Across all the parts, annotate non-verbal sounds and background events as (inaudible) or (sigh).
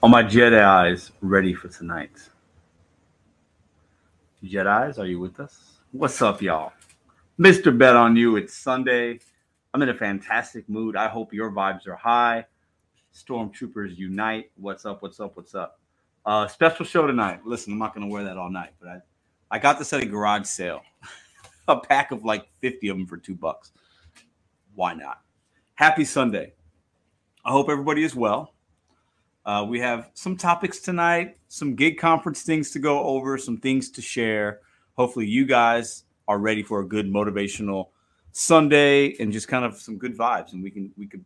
Are my Jedi's ready for tonight? Jedi's, are you with us? What's up, y'all? Mr. Bet on you. It's Sunday. I'm in a fantastic mood. I hope your vibes are high. Stormtroopers unite. What's up? What's up? What's up? Uh, special show tonight. Listen, I'm not going to wear that all night, but I, I got this at a garage sale. (laughs) a pack of like 50 of them for two bucks. Why not? Happy Sunday. I hope everybody is well. Uh, we have some topics tonight, some gig conference things to go over, some things to share. Hopefully, you guys are ready for a good motivational Sunday and just kind of some good vibes, and we can we could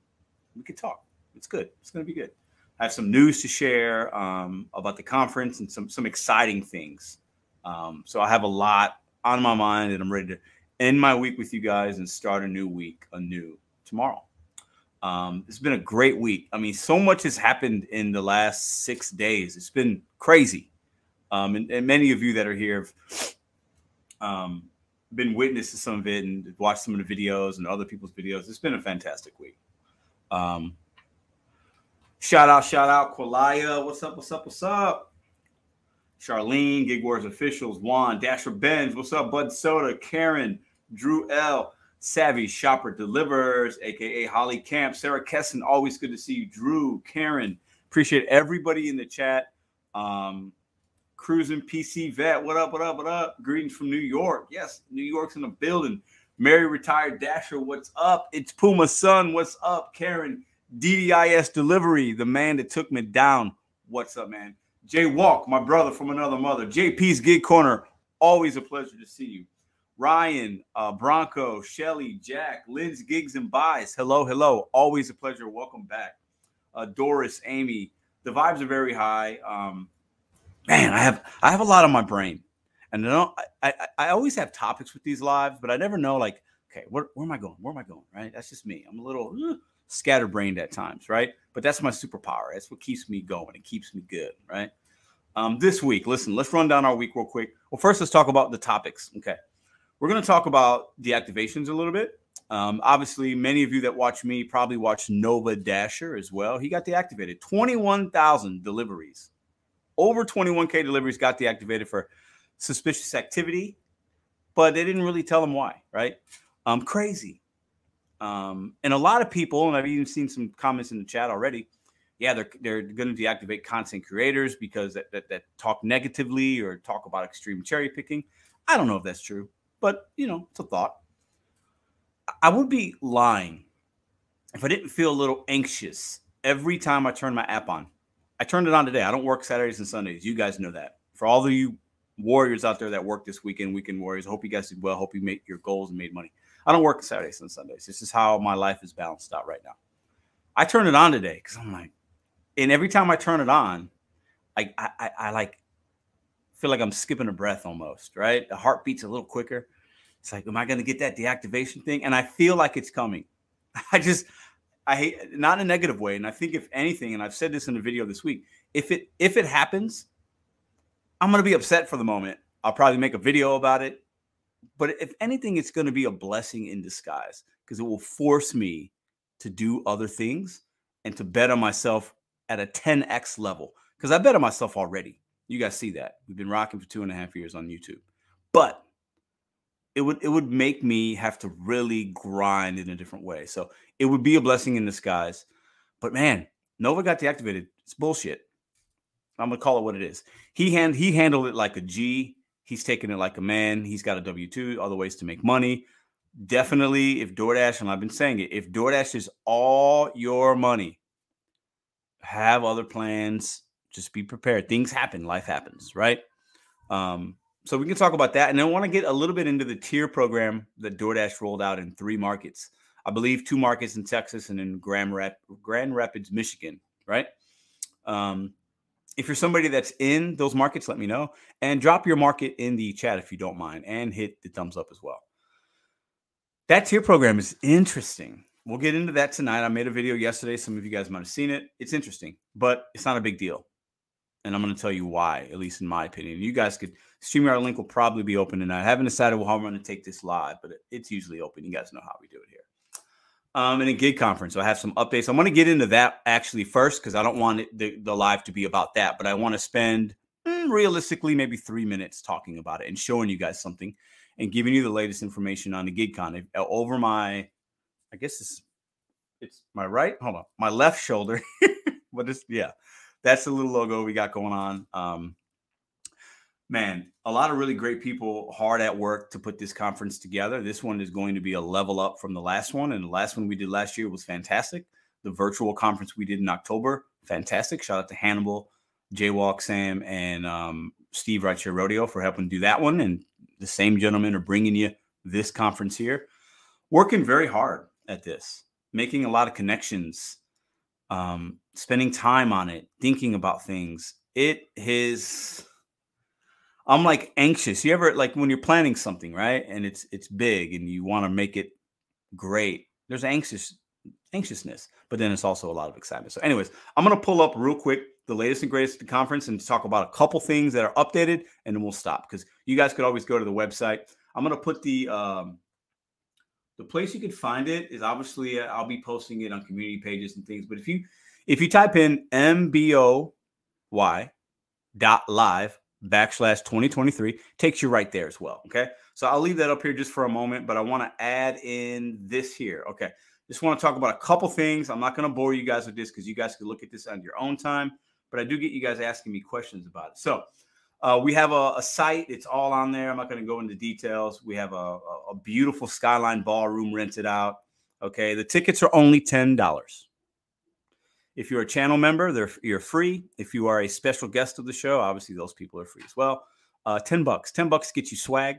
we could talk. It's good. It's going to be good. I have some news to share um, about the conference and some some exciting things. Um, so I have a lot on my mind, and I'm ready to end my week with you guys and start a new week anew tomorrow. Um, it's been a great week. I mean, so much has happened in the last six days. It's been crazy. Um, and, and, many of you that are here have um, been witness to some of it and watched some of the videos and other people's videos. It's been a fantastic week. Um, shout out, shout out, Qualia. What's up? What's up? What's up? Charlene, Gig Wars officials, Juan, Dasher Benz. What's up, Bud Soda, Karen, Drew L. Savvy Shopper Delivers, aka Holly Camp, Sarah Kesson. Always good to see you, Drew, Karen. Appreciate everybody in the chat. Um, Cruising PC Vet, what up, what up, what up? Greetings from New York. Yes, New York's in the building. Mary Retired Dasher, what's up? It's Puma Son, what's up? Karen, DDIS Delivery, the man that took me down. What's up, man? Jay Walk, my brother from another mother. JP's Gig Corner, always a pleasure to see you. Ryan, uh, Bronco, Shelly, Jack, Lynn's Gigs and Buys. Hello, hello. Always a pleasure. Welcome back. Uh, Doris, Amy. The vibes are very high. Um, man, I have I have a lot on my brain, and I don't. I, I, I always have topics with these lives, but I never know like, okay, where, where am I going? Where am I going? Right? That's just me. I'm a little scatterbrained at times, right? But that's my superpower. That's what keeps me going. It keeps me good, right? Um, this week, listen, let's run down our week real quick. Well, first, let's talk about the topics. Okay. We're going to talk about deactivations a little bit. Um, obviously, many of you that watch me probably watch Nova Dasher as well. He got deactivated. 21,000 deliveries. Over 21K deliveries got deactivated for suspicious activity, but they didn't really tell him why, right? Um, crazy. Um, and a lot of people, and I've even seen some comments in the chat already. Yeah, they're they're going to deactivate content creators because that, that, that talk negatively or talk about extreme cherry picking. I don't know if that's true but you know, it's a thought. I would be lying if I didn't feel a little anxious every time I turn my app on. I turned it on today. I don't work Saturdays and Sundays. You guys know that. For all of you warriors out there that work this weekend, weekend warriors, I hope you guys did well. Hope you made your goals and made money. I don't work Saturdays and Sundays. This is how my life is balanced out right now. I turned it on today because I'm like, and every time I turn it on, I, I, I like feel like I'm skipping a breath almost, right? The heart beats a little quicker. It's like, am I going to get that deactivation thing? And I feel like it's coming. (laughs) I just, I hate not in a negative way. And I think if anything, and I've said this in a video this week, if it if it happens, I'm going to be upset for the moment. I'll probably make a video about it. But if anything, it's going to be a blessing in disguise because it will force me to do other things and to bet on myself at a 10x level. Because I bet on myself already. You guys see that. We've been rocking for two and a half years on YouTube. But it would it would make me have to really grind in a different way. So it would be a blessing in disguise. But man, Nova got deactivated. It's bullshit. I'm gonna call it what it is. He hand he handled it like a G. He's taking it like a man. He's got a W two, other ways to make money. Definitely, if DoorDash, and I've been saying it, if DoorDash is all your money, have other plans, just be prepared. Things happen, life happens, right? Um, so we can talk about that. And I want to get a little bit into the tier program that DoorDash rolled out in three markets. I believe two markets in Texas and in Grand, Rap- Grand Rapids, Michigan, right? Um, if you're somebody that's in those markets, let me know and drop your market in the chat if you don't mind and hit the thumbs up as well. That tier program is interesting. We'll get into that tonight. I made a video yesterday. Some of you guys might have seen it. It's interesting, but it's not a big deal and I'm going to tell you why, at least in my opinion. You guys could StreamYard link will probably be open tonight. I haven't decided how I'm going to take this live, but it's usually open. You guys know how we do it here. um, and a gig conference. So I have some updates. I'm going to get into that actually first because I don't want it, the, the live to be about that, but I want to spend mm, realistically maybe three minutes talking about it and showing you guys something and giving you the latest information on the GigCon uh, over my, I guess it's it's my right. Hold on, my left shoulder. (laughs) what is yeah, that's the little logo we got going on. Um, man, a lot of really great people hard at work to put this conference together. This one is going to be a level up from the last one, and the last one we did last year was fantastic. The virtual conference we did in October, fantastic. Shout out to Hannibal, Jaywalk, Sam, and um, Steve Right Here Rodeo for helping do that one. And the same gentlemen are bringing you this conference here. Working very hard at this, making a lot of connections, um, spending time on it, thinking about things. It is I'm like anxious. You ever like when you're planning something, right? And it's it's big and you want to make it great. There's anxious anxiousness, but then it's also a lot of excitement. So, anyways, I'm gonna pull up real quick the latest and greatest the conference and talk about a couple things that are updated, and then we'll stop because you guys could always go to the website. I'm gonna put the um, the place you can find it is obviously uh, I'll be posting it on community pages and things. But if you if you type in mboy dot live backslash 2023 takes you right there as well. Okay. So I'll leave that up here just for a moment, but I want to add in this here. Okay. Just want to talk about a couple things. I'm not going to bore you guys with this because you guys can look at this on your own time, but I do get you guys asking me questions about it. So uh, we have a, a, site. It's all on there. I'm not going to go into details. We have a, a beautiful skyline ballroom rented out. Okay. The tickets are only $10. If you're a channel member, you're free. If you are a special guest of the show, obviously those people are free as well. Uh, 10 bucks. 10 bucks gets you swag.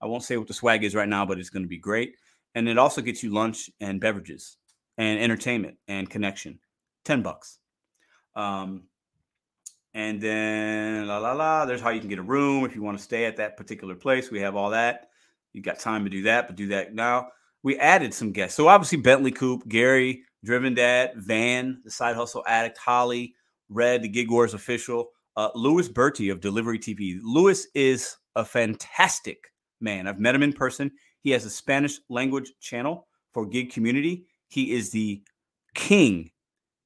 I won't say what the swag is right now, but it's going to be great. And it also gets you lunch and beverages and entertainment and connection. 10 bucks. Um, and then la la la, there's how you can get a room if you want to stay at that particular place. We have all that. You got time to do that, but do that now. We added some guests. So obviously Bentley Coop, Gary, Driven Dad, Van, the Side Hustle Addict, Holly, Red, the Gig Wars official, uh, Louis Bertie of Delivery TV. Louis is a fantastic man. I've met him in person. He has a Spanish language channel for gig community. He is the king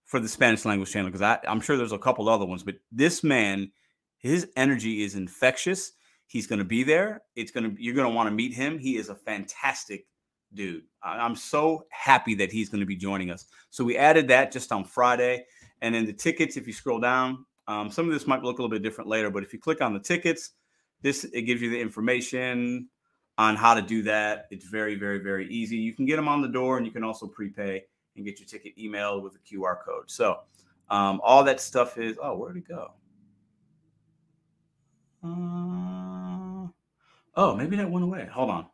for the Spanish language channel because I'm sure there's a couple other ones, but this man, his energy is infectious. He's going to be there. It's going to you're going to want to meet him. He is a fantastic dude. I'm so happy that he's going to be joining us. So we added that just on Friday. And then the tickets, if you scroll down, um, some of this might look a little bit different later, but if you click on the tickets, this it gives you the information on how to do that. It's very, very, very easy. You can get them on the door and you can also prepay and get your ticket emailed with a QR code. So um, all that stuff is, oh, where'd it go? Uh, oh, maybe that went away. Hold on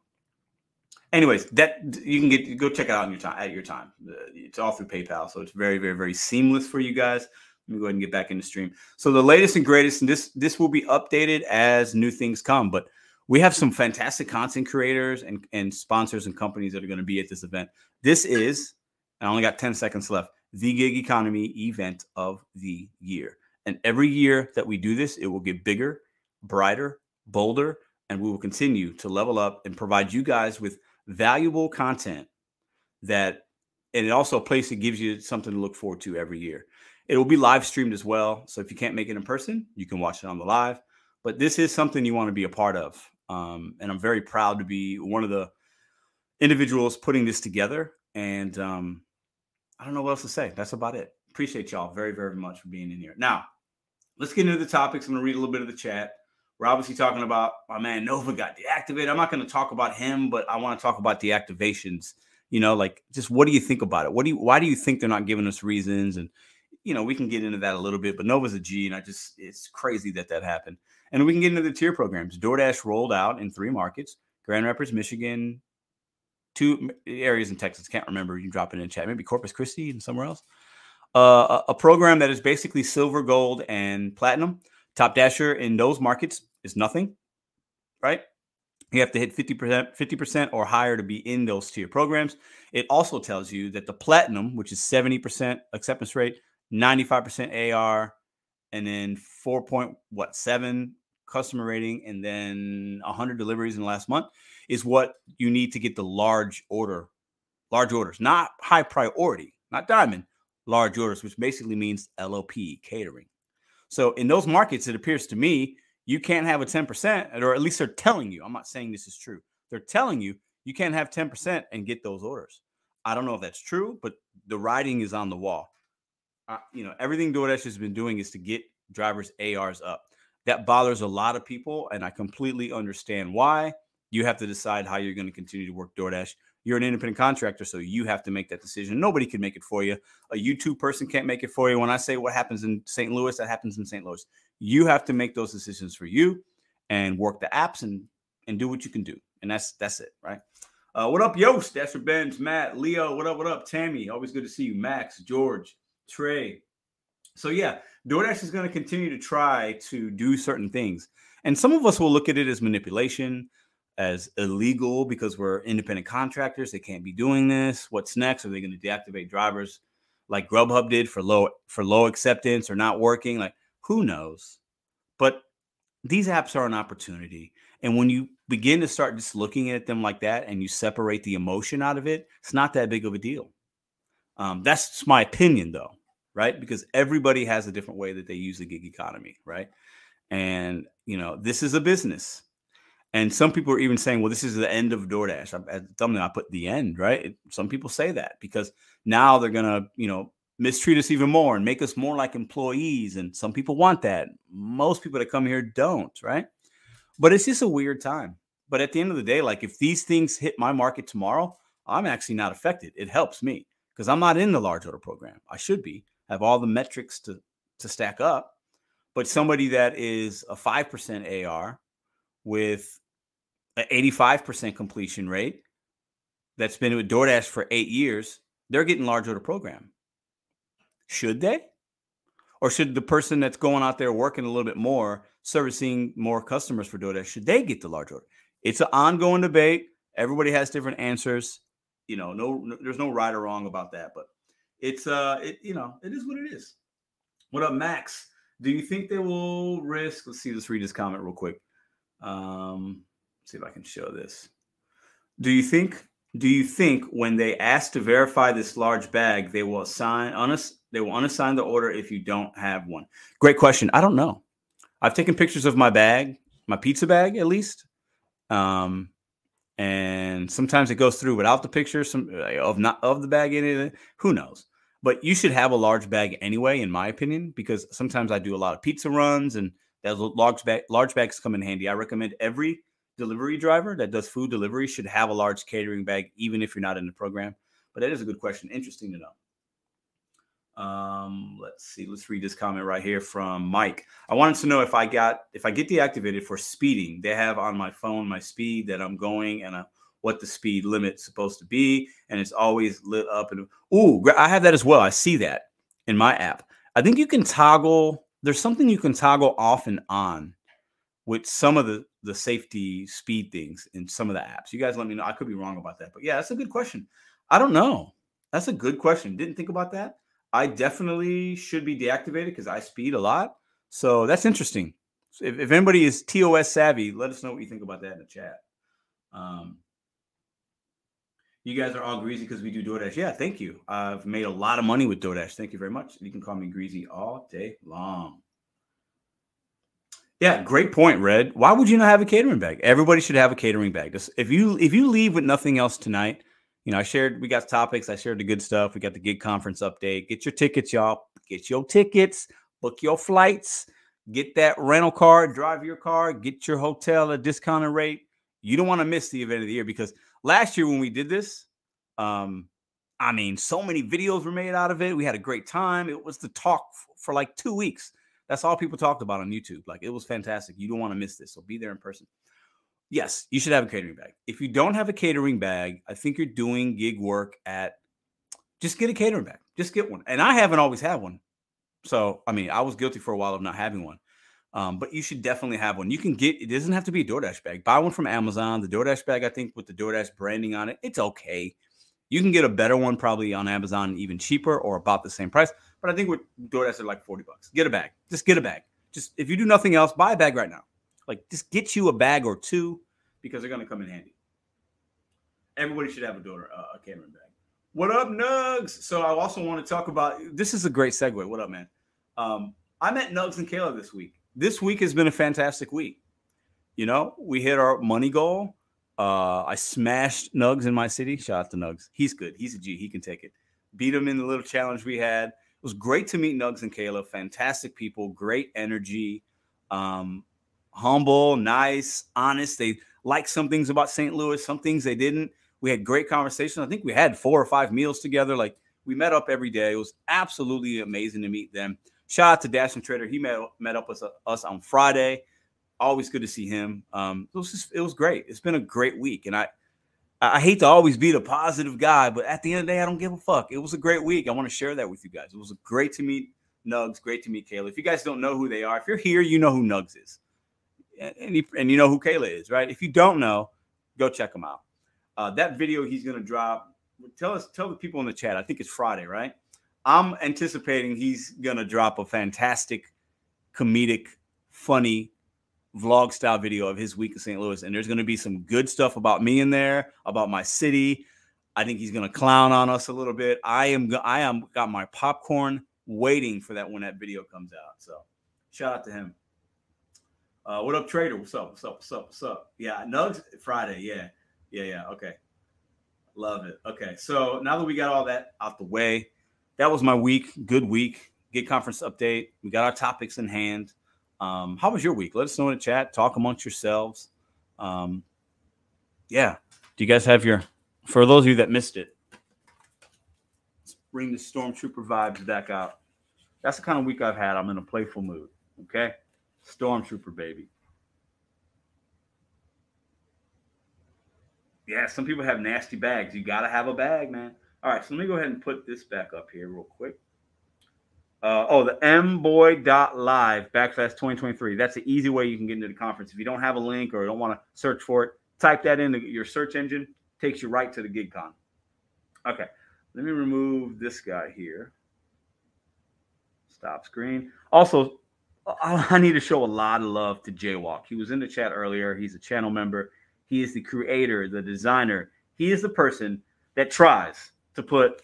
anyways, that you can get go check it out in your time at your time. Uh, it's all through PayPal, so it's very, very, very seamless for you guys. Let me go ahead and get back in the stream. So the latest and greatest, and this this will be updated as new things come. But we have some fantastic content creators and, and sponsors and companies that are going to be at this event. This is, I only got 10 seconds left, the gig economy event of the year. And every year that we do this, it will get bigger, brighter, bolder, and we will continue to level up and provide you guys with valuable content that and it also a place that gives you something to look forward to every year. It will be live streamed as well. So if you can't make it in person, you can watch it on the live. But this is something you want to be a part of. Um, and I'm very proud to be one of the individuals putting this together. And um, I don't know what else to say. That's about it. Appreciate y'all very, very much for being in here. Now, let's get into the topics. I'm going to read a little bit of the chat. We're obviously talking about my man Nova got deactivated. I'm not going to talk about him, but I want to talk about deactivations. You know, like just what do you think about it? What do you why do you think they're not giving us reasons? And you know, we can get into that a little bit, but Nova's a G, and I just it's crazy that that happened. And we can get into the tier programs. DoorDash rolled out in three markets: Grand Rapids, Michigan, two areas in Texas. Can't remember. You drop it in chat. Maybe Corpus Christi and somewhere else. Uh, a, a program that is basically silver, gold, and platinum. Top Dasher in those markets is nothing, right? You have to hit 50%, 50% or higher to be in those tier programs. It also tells you that the platinum, which is 70% acceptance rate, 95% AR, and then 4 point what seven customer rating, and then 100 deliveries in the last month, is what you need to get the large order large orders, not high priority, not diamond, large orders, which basically means LOP, catering. So in those markets, it appears to me you can't have a 10%, or at least they're telling you. I'm not saying this is true. They're telling you you can't have 10% and get those orders. I don't know if that's true, but the writing is on the wall. Uh, you know, everything DoorDash has been doing is to get drivers' ARs up. That bothers a lot of people, and I completely understand why. You have to decide how you're going to continue to work DoorDash. You're an independent contractor, so you have to make that decision. Nobody can make it for you. A YouTube person can't make it for you. When I say what happens in St. Louis, that happens in St. Louis. You have to make those decisions for you and work the apps and and do what you can do. And that's that's it, right? Uh, what up, Yost? Dasher Benz, Matt, Leo. What up? What up, Tammy? Always good to see you. Max, George, Trey. So yeah, DoorDash is going to continue to try to do certain things, and some of us will look at it as manipulation as illegal because we're independent contractors. They can't be doing this. What's next? Are they going to deactivate drivers like Grubhub did for low for low acceptance or not working? Like who knows? But these apps are an opportunity. And when you begin to start just looking at them like that and you separate the emotion out of it, it's not that big of a deal. Um, that's my opinion, though, right? Because everybody has a different way that they use the gig economy, right? And, you know, this is a business. And some people are even saying, well, this is the end of DoorDash. I, at thumbnail, I put the end, right? Some people say that because now they're going to, you know, mistreat us even more and make us more like employees. And some people want that. Most people that come here don't, right? But it's just a weird time. But at the end of the day, like if these things hit my market tomorrow, I'm actually not affected. It helps me because I'm not in the large order program. I should be, have all the metrics to, to stack up. But somebody that is a 5% AR with an 85% completion rate that's been with DoorDash for eight years, they're getting large order program. Should they? Or should the person that's going out there working a little bit more, servicing more customers for DoorDash, should they get the large order? It's an ongoing debate. Everybody has different answers. You know, no, no there's no right or wrong about that, but it's uh it you know, it is what it is. What up, Max? Do you think they will risk? Let's see, let's read this comment real quick. Um, see if I can show this. Do you think do you think when they ask to verify this large bag, they will assign unass- they will unassign the order if you don't have one? Great question. I don't know. I've taken pictures of my bag, my pizza bag at least, um, and sometimes it goes through without the picture some of not of the bag in it. Who knows? But you should have a large bag anyway, in my opinion, because sometimes I do a lot of pizza runs and those large bag large bags come in handy. I recommend every delivery driver that does food delivery should have a large catering bag, even if you're not in the program. But that is a good question. Interesting to know. Um, let's see. Let's read this comment right here from Mike. I wanted to know if I got if I get deactivated for speeding. They have on my phone my speed that I'm going and uh, what the speed limit's supposed to be, and it's always lit up. And ooh, I have that as well. I see that in my app. I think you can toggle. There's something you can toggle off and on with some of the the safety speed things in some of the apps. You guys let me know. I could be wrong about that, but yeah, that's a good question. I don't know. That's a good question. Didn't think about that. I definitely should be deactivated because I speed a lot. So that's interesting. So if, if anybody is TOS savvy, let us know what you think about that in the chat. Um, you guys are all greasy because we do DoorDash. Yeah, thank you. I've made a lot of money with DoorDash. Thank you very much. You can call me greasy all day long. Yeah, great point, Red. Why would you not have a catering bag? Everybody should have a catering bag. Just, if you if you leave with nothing else tonight, you know, I shared we got topics. I shared the good stuff. We got the gig conference update. Get your tickets, y'all. Get your tickets. Book your flights. Get that rental car. Drive your car. Get your hotel at a discounted rate. You don't want to miss the event of the year because last year when we did this, um, I mean, so many videos were made out of it. We had a great time. It was the talk for like two weeks. That's all people talked about on YouTube. Like it was fantastic. You don't want to miss this. So be there in person. Yes, you should have a catering bag. If you don't have a catering bag, I think you're doing gig work at just get a catering bag. Just get one. And I haven't always had one. So, I mean, I was guilty for a while of not having one. Um, but you should definitely have one. You can get it doesn't have to be a DoorDash bag. Buy one from Amazon. The DoorDash bag, I think, with the DoorDash branding on it, it's okay. You can get a better one probably on Amazon, even cheaper or about the same price. But I think with DoorDash are like 40 bucks. Get a bag. Just get a bag. Just if you do nothing else, buy a bag right now. Like just get you a bag or two because they're gonna come in handy. Everybody should have a daughter uh, a catering bag. What up, Nugs? So I also want to talk about this is a great segue. What up, man? Um, I met Nugs and Kayla this week. This week has been a fantastic week. You know, we hit our money goal. Uh, I smashed Nugs in my city. Shout out to Nugs. He's good. He's a G. He can take it. Beat him in the little challenge we had. It was great to meet Nugs and Kayla. Fantastic people. Great energy. Um, humble, nice, honest. They liked some things about St. Louis, some things they didn't. We had great conversations. I think we had four or five meals together. Like we met up every day. It was absolutely amazing to meet them. Shout out to Dash and Trader. He met met up with us on Friday. Always good to see him. Um, it was just, it was great. It's been a great week, and I I hate to always be the positive guy, but at the end of the day, I don't give a fuck. It was a great week. I want to share that with you guys. It was great to meet Nugs. Great to meet Kayla. If you guys don't know who they are, if you're here, you know who Nugs is, and, he, and you know who Kayla is, right? If you don't know, go check them out. Uh, that video he's going to drop. Tell us, tell the people in the chat. I think it's Friday, right? I'm anticipating he's going to drop a fantastic, comedic, funny vlog style video of his week in St. Louis, and there's going to be some good stuff about me in there, about my city. I think he's going to clown on us a little bit. I am, I am got my popcorn waiting for that when that video comes out. So, shout out to him. Uh, what up, Trader? What's up? What's up? What's up? What's up? Yeah, Nugs Friday. Yeah. Yeah, yeah. Okay. Love it. Okay. So now that we got all that out the way, that was my week. Good week. Gig conference update. We got our topics in hand. Um, how was your week? Let us know in the chat. Talk amongst yourselves. Um, yeah. Do you guys have your, for those of you that missed it, let's bring the Stormtrooper vibes back out. That's the kind of week I've had. I'm in a playful mood. Okay. Stormtrooper, baby. Yeah, some people have nasty bags. You got to have a bag, man. All right, so let me go ahead and put this back up here real quick. Uh, oh, the mboy.live backslash 2023. That's the easy way you can get into the conference. If you don't have a link or don't want to search for it, type that into your search engine. Takes you right to the GigCon. Okay, let me remove this guy here. Stop screen. Also, I need to show a lot of love to Jaywalk. He was in the chat earlier. He's a channel member. He is the creator, the designer. He is the person that tries to put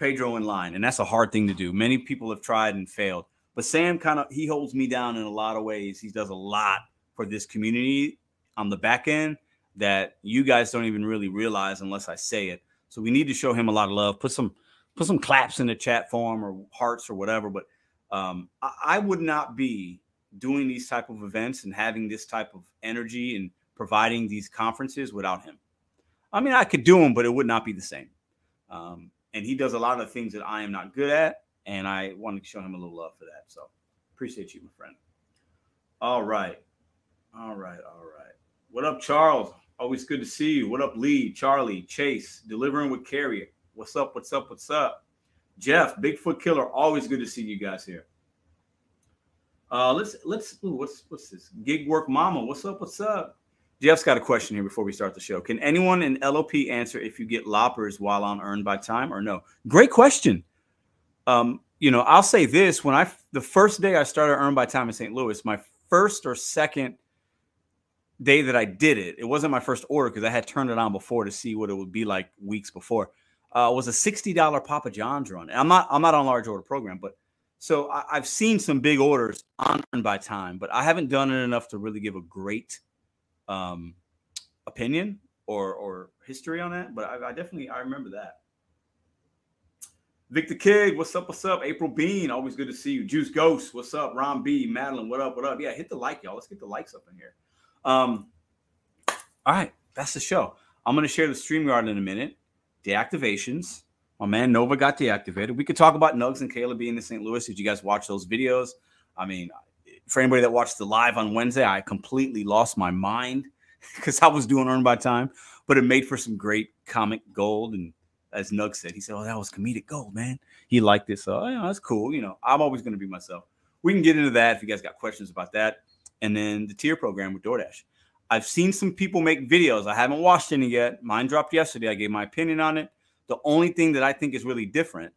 Pedro in line, and that's a hard thing to do. Many people have tried and failed, but Sam kind of he holds me down in a lot of ways. He does a lot for this community on the back end that you guys don't even really realize unless I say it. So we need to show him a lot of love. Put some put some claps in the chat form or hearts or whatever. But um, I, I would not be doing these type of events and having this type of energy and providing these conferences without him. I mean, I could do them, but it would not be the same. Um, and he does a lot of things that I am not good at, and I wanted to show him a little love for that. So appreciate you, my friend. All right, all right, all right. What up, Charles? Always good to see you. What up, Lee, Charlie, Chase, delivering with Carrier. What's up? What's up? What's up? Jeff, Bigfoot Killer. Always good to see you guys here. Uh, let's let's ooh, what's what's this? Gig work mama. What's up? What's up? Jeff's got a question here before we start the show. Can anyone in LOP answer if you get loppers while on earned by time or no? Great question. Um, you know, I'll say this: when I the first day I started earned by time in St. Louis, my first or second day that I did it, it wasn't my first order because I had turned it on before to see what it would be like weeks before. Uh, was a sixty dollar Papa John's run. I'm not I'm not on large order program, but so I, have seen some big orders on by time, but I haven't done it enough to really give a great um, opinion or or history on that, but I, I, definitely I remember that. Victor Kid, what's up? What's up? April Bean, always good to see you. Juice Ghost, what's up? Ron B, Madeline, what up? What up? Yeah, hit the like, y'all. Let's get the likes up in here. Um, all right, that's the show. I'm gonna share the StreamYard in a minute. Deactivations. My man Nova got deactivated. We could talk about Nugs and Caleb being in St. Louis. Did you guys watch those videos? I mean, for anybody that watched the live on Wednesday, I completely lost my mind (laughs) because I was doing Earn by time, but it made for some great comic gold. And as Nug said, he said, "Oh, that was comedic gold, man." He liked it, so yeah, that's cool. You know, I'm always going to be myself. We can get into that if you guys got questions about that. And then the tier program with DoorDash. I've seen some people make videos. I haven't watched any yet. Mine dropped yesterday. I gave my opinion on it. The only thing that I think is really different,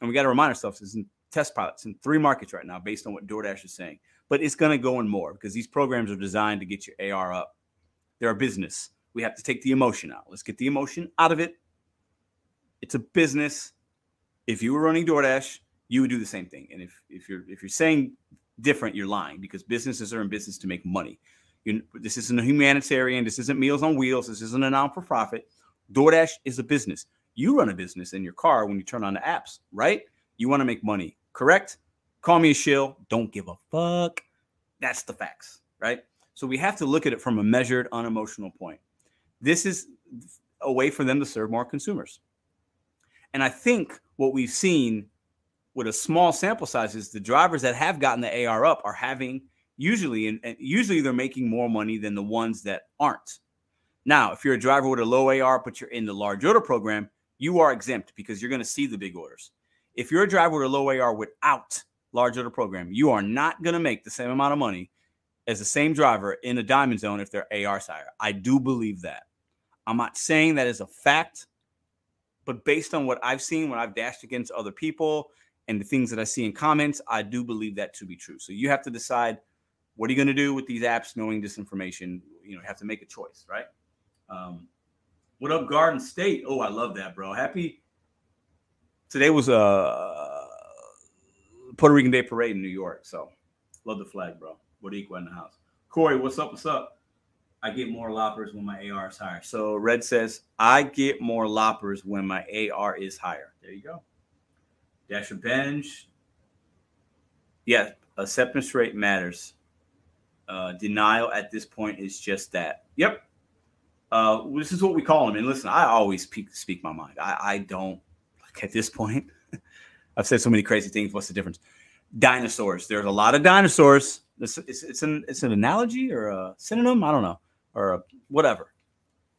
and we got to remind ourselves, is test pilots in three markets right now, based on what DoorDash is saying but it's going to go in more because these programs are designed to get your AR up. They're a business. We have to take the emotion out. Let's get the emotion out of it. It's a business. If you were running DoorDash, you would do the same thing. And if if you're if you're saying different, you're lying because businesses are in business to make money. You, this isn't a humanitarian. This isn't Meals on Wheels. This isn't a non for profit. DoorDash is a business. You run a business in your car when you turn on the apps, right? You want to make money, correct? Call me a shill. Don't give a fuck. That's the facts, right? So we have to look at it from a measured, unemotional point. This is a way for them to serve more consumers. And I think what we've seen with a small sample size is the drivers that have gotten the AR up are having usually and, usually they're making more money than the ones that aren't. Now, if you're a driver with a low AR but you're in the large order program, you are exempt because you're going to see the big orders. If you're a driver with a low AR without large order program, you are not going to make the same amount of money as the same driver in a diamond zone if they're AR sire. I do believe that. I'm not saying that is a fact, but based on what I've seen when I've dashed against other people and the things that I see in comments, I do believe that to be true. So you have to decide what are you going to do with these apps knowing this information. You know, you have to make a choice, right? Um, what up, Garden State? Oh, I love that, bro. Happy. Today was a Puerto Rican Day parade in New York, so love the flag, bro. What equal in the house? Corey, what's up? What's up? I get more loppers when my AR is higher. So Red says I get more loppers when my AR is higher. There you go. Dash Bench. Yeah, acceptance rate matters. Uh, denial at this point is just that. Yep. Uh, this is what we call them. And listen, I always speak, speak my mind. I, I don't like at this point. (laughs) I've said so many crazy things. What's the difference? Dinosaurs. There's a lot of dinosaurs. It's, it's, it's an it's an analogy or a synonym. I don't know or a, whatever.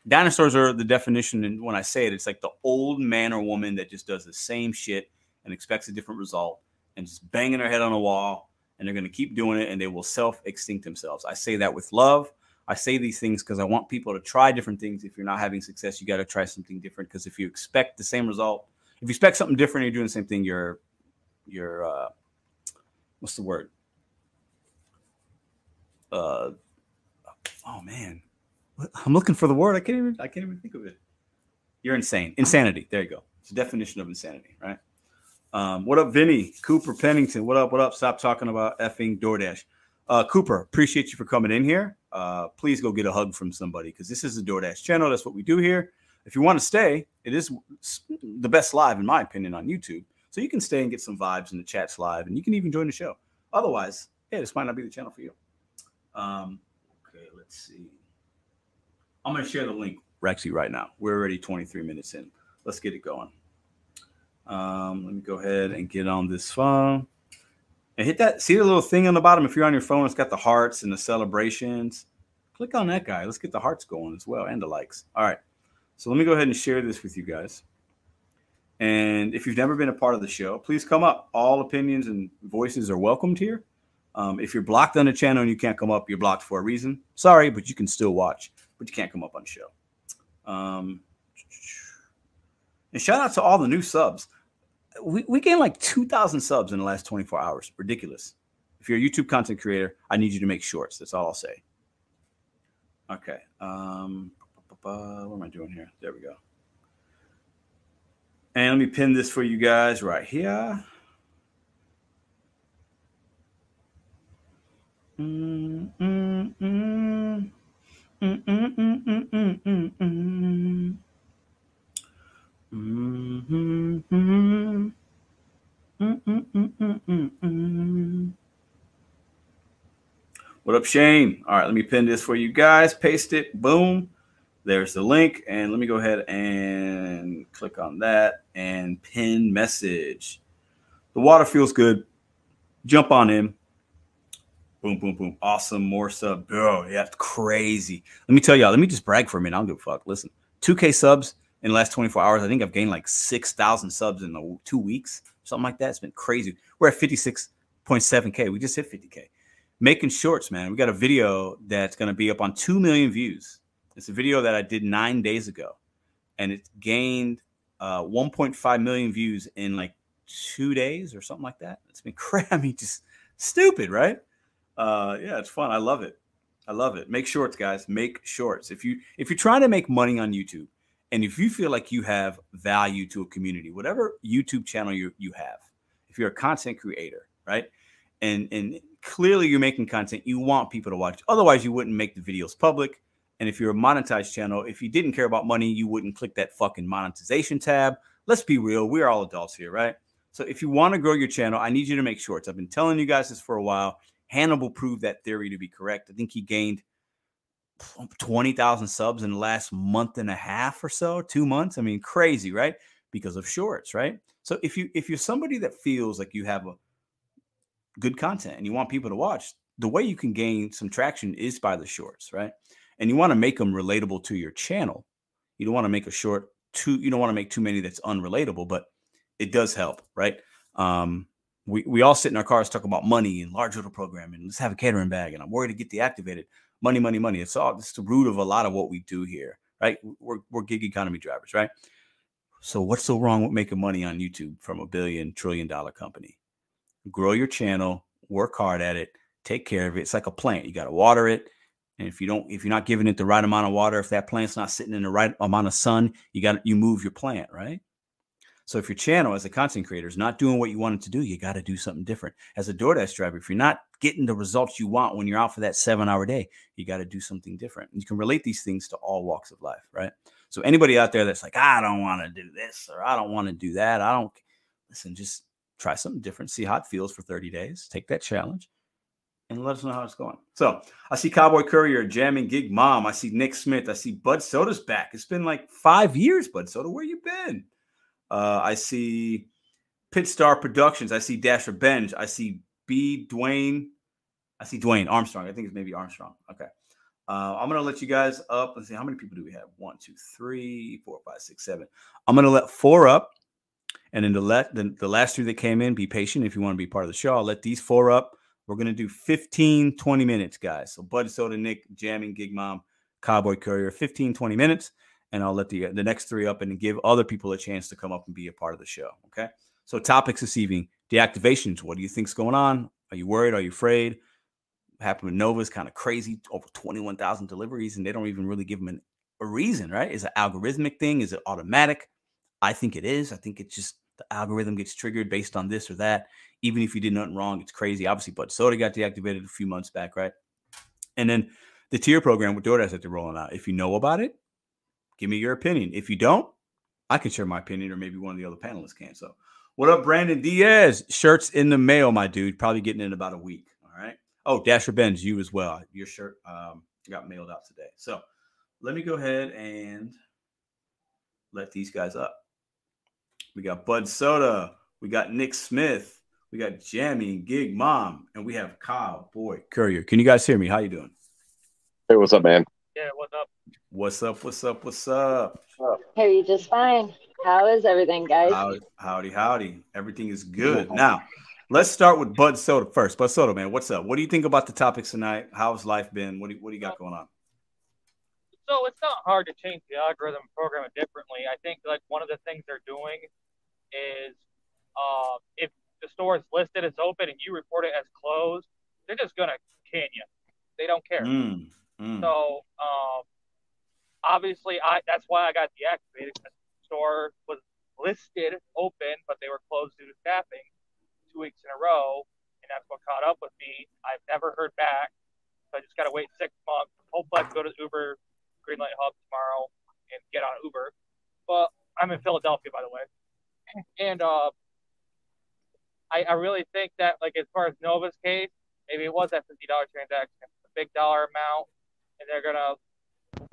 Dinosaurs are the definition. And when I say it, it's like the old man or woman that just does the same shit and expects a different result and just banging their head on a wall. And they're going to keep doing it and they will self extinct themselves. I say that with love. I say these things because I want people to try different things. If you're not having success, you got to try something different. Because if you expect the same result, if you expect something different, you're doing the same thing. You're, you're, uh, what's the word? Uh, oh man, I'm looking for the word. I can't even. I can't even think of it. You're insane. Insanity. There you go. It's a definition of insanity, right? Um, what up, Vinny Cooper Pennington? What up? What up? Stop talking about effing DoorDash. Uh, Cooper, appreciate you for coming in here. Uh, please go get a hug from somebody because this is the DoorDash channel. That's what we do here. If you want to stay, it is the best live, in my opinion, on YouTube. So you can stay and get some vibes in the chats live, and you can even join the show. Otherwise, yeah, this might not be the channel for you. Um, okay, let's see. I'm going to share the link, Rexy, right now. We're already 23 minutes in. Let's get it going. Um, let me go ahead and get on this phone and hit that. See the little thing on the bottom. If you're on your phone, it's got the hearts and the celebrations. Click on that guy. Let's get the hearts going as well and the likes. All right. So let me go ahead and share this with you guys. And if you've never been a part of the show, please come up. All opinions and voices are welcomed here. Um, if you're blocked on the channel and you can't come up, you're blocked for a reason. Sorry, but you can still watch, but you can't come up on the show. Um, and shout out to all the new subs we, we gained like 2,000 subs in the last 24 hours. Ridiculous. If you're a YouTube content creator, I need you to make shorts. That's all I'll say. Okay. Um, Uh, what am I doing here? There we go. And let me pin this for you guys right here. What up, Shane? All right, let me pin this for you guys. Paste it. Boom. There's the link. And let me go ahead and click on that and pin message. The water feels good. Jump on in. Boom, boom, boom. Awesome. More sub. Bro, yeah, crazy. Let me tell y'all, let me just brag for a minute. I don't give a fuck. Listen, 2K subs in the last 24 hours. I think I've gained like 6,000 subs in the two weeks, something like that. It's been crazy. We're at 56.7K. We just hit 50K. Making shorts, man. We got a video that's going to be up on 2 million views. It's a video that I did nine days ago, and it gained uh, 1.5 million views in like two days or something like that. It's been (laughs) crazy. I mean, just stupid, right? Uh, yeah, it's fun. I love it. I love it. Make shorts, guys. Make shorts. If you if you're trying to make money on YouTube, And if you feel like you have value to a community, whatever YouTube channel you, you have, if you're a content creator, right? And and clearly you're making content, you want people to watch. Otherwise, you wouldn't make the videos public. And if you're a monetized channel, if you didn't care about money, you wouldn't click that fucking monetization tab. Let's be real, we're all adults here, right? So if you want to grow your channel, I need you to make shorts. I've been telling you guys this for a while. Hannibal proved that theory to be correct. I think he gained 20,000 subs in the last month and a half or so, 2 months. I mean, crazy, right? Because of shorts, right? So if you if you're somebody that feels like you have a good content and you want people to watch, the way you can gain some traction is by the shorts, right? And you want to make them relatable to your channel. You don't want to make a short too you don't want to make too many that's unrelatable, but it does help, right? Um, we, we all sit in our cars talk about money and large order programming. Let's have a catering bag, and I'm worried to get deactivated. Money, money, money. It's all it's the root of a lot of what we do here, right? We're we're gig economy drivers, right? So what's so wrong with making money on YouTube from a billion trillion dollar company? Grow your channel, work hard at it, take care of it. It's like a plant. You got to water it. And if you don't, if you're not giving it the right amount of water, if that plant's not sitting in the right amount of sun, you got you move your plant, right? So if your channel as a content creator is not doing what you wanted to do, you got to do something different. As a DoorDash driver, if you're not getting the results you want when you're out for that seven hour day, you got to do something different. You can relate these things to all walks of life, right? So anybody out there that's like, I don't want to do this or I don't want to do that, I don't listen, just try something different, see how it feels for 30 days, take that challenge and let us know how it's going. So I see Cowboy Courier, jamming gig mom. I see Nick Smith. I see Bud Soda's back. It's been like five years, Bud Soda. Where you been? Uh, I see Pit Star Productions. I see Dasher Benj. I see B. Dwayne. I see Dwayne Armstrong. I think it's maybe Armstrong. Okay. Uh, I'm gonna let you guys up. Let's see how many people do we have? One, two, three, four, five, six, seven. I'm gonna let four up, and then the let the, the last two that came in. Be patient if you want to be part of the show. I'll let these four up. We're gonna do 15, 20 minutes, guys. So Bud Soda, Nick, Jamming, Gig Mom, Cowboy Courier, 15, 20 minutes and I'll let the the next three up and give other people a chance to come up and be a part of the show. Okay. So topics this evening: deactivations. What do you think's going on? Are you worried? Are you afraid? happened with Nova is kind of crazy. Over twenty one thousand deliveries, and they don't even really give them an, a reason. Right? Is it algorithmic thing? Is it automatic? I think it is. I think it's just the algorithm gets triggered based on this or that. Even if you did nothing wrong, it's crazy. Obviously, but Soda got deactivated a few months back, right? And then the tier program with DoorDash that they're rolling out. If you know about it, Give me your opinion. If you don't, I can share my opinion, or maybe one of the other panelists can. So, what up, Brandon Diaz? Shirts in the mail, my dude. Probably getting in about a week. All right. Oh, Dasher Benz, you as well. Your shirt um, got mailed out today. So, let me go ahead and let these guys up. We got Bud Soda. We got Nick Smith. We got Jammy Gig Mom, and we have Cowboy Courier. Can you guys hear me? How you doing? Hey, what's up, man? Yeah, what's up? What's up? What's up? What's up? Hey, you just fine. How is everything, guys? Howdy, howdy, howdy. Everything is good. Now, let's start with Bud Soda first. Bud Soda, man, what's up? What do you think about the topics tonight? How's life been? What do you, what do you got going on? So it's not hard to change the algorithm and program it differently. I think like one of the things they're doing is uh, if the store is listed as open and you report it as closed, they're just gonna can you. They don't care. Mm. Mm. So um, obviously, I that's why I got deactivated. The store was listed open, but they were closed due to staffing two weeks in a row, and that's what caught up with me. I've never heard back, so I just got to wait six months. Hopefully, I can go to Uber Greenlight Hub tomorrow and get on Uber. But I'm in Philadelphia, by the way, and uh, I, I really think that like as far as Nova's case, maybe it was that fifty dollar transaction, a big dollar amount and they're gonna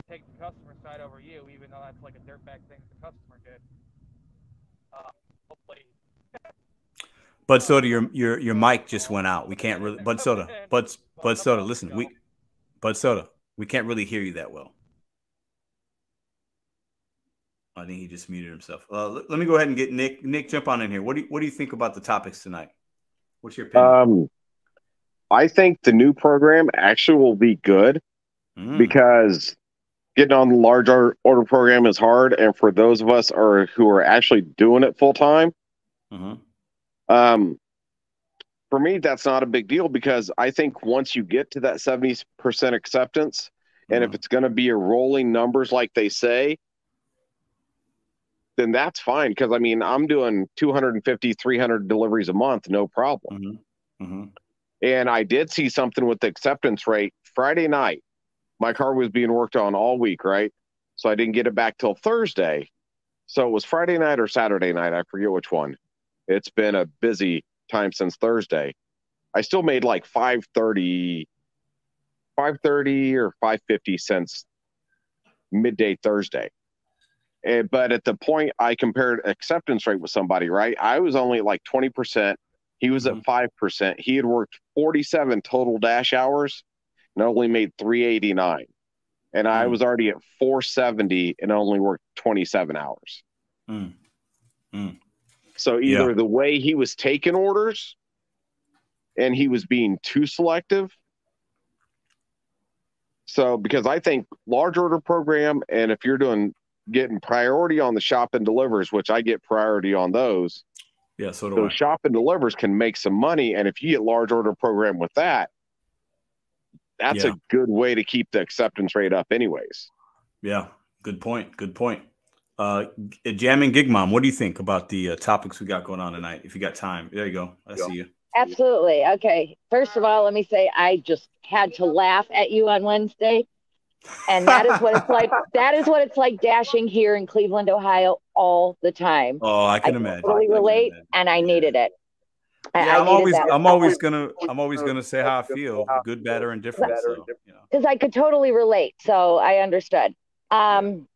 take the customer side over you, even though that's like a dirtbag thing the customer did. Uh, hopefully. Bud Soda, your your your mic just went out. We can't really Bud Soda. (laughs) Bud Bud Soda, listen, we Bud Soda, we can't really hear you that well. I think he just muted himself. Uh, let, let, me go ahead and get Nick. Nick, jump on in here. What do you, what do you think about the topics tonight? What's your opinion? Um, I think the new program actually will be good mm. because getting on the large order program is hard, and for those of us are who are actually doing it full time, mm-hmm. um, for me that's not a big deal because I think once you get to that seventy percent acceptance, mm-hmm. and if mm-hmm. it's going to be a rolling numbers like they say, then that's fine. Cause I mean, I'm doing 250, 300 deliveries a month, no problem. Mm-hmm. Mm-hmm. And I did see something with the acceptance rate Friday night. My car was being worked on all week, right? So I didn't get it back till Thursday. So it was Friday night or Saturday night. I forget which one. It's been a busy time since Thursday. I still made like 530, 530 or 550 since midday Thursday. And, but at the point I compared acceptance rate with somebody, right? I was only like 20%. He was at 5%. He had worked 47 total dash hours and only made 389. And I Mm. was already at 470 and only worked 27 hours. Mm. Mm. So Yeah. either the way he was taking orders and he was being too selective. So because I think large order program and if you're doing getting priority on the shop and delivers, which I get priority on those, Yeah, so do I. those shop and delivers can make some money. And if you get large order program with that, that's Yeah. a good way to keep the acceptance rate up anyways. Yeah, good point. Good point. Uh, G- jamming gig mom, what do you think about the uh, topics we got going on tonight? If you got time, there you go. I see you. Absolutely. Okay. First of all, let me say I just had to laugh at you on Wednesday. And that is what it's like. (laughs) That is what it's like dashing here in Cleveland, Ohio all the time. Oh, I can I imagine. totally I can relate imagine. and I needed it. Yeah, I I'm always, that. I'm always gonna, I'm always gonna say how I feel, good, bad, or indifferent. So, you know. because I could totally relate. So I understood. Um,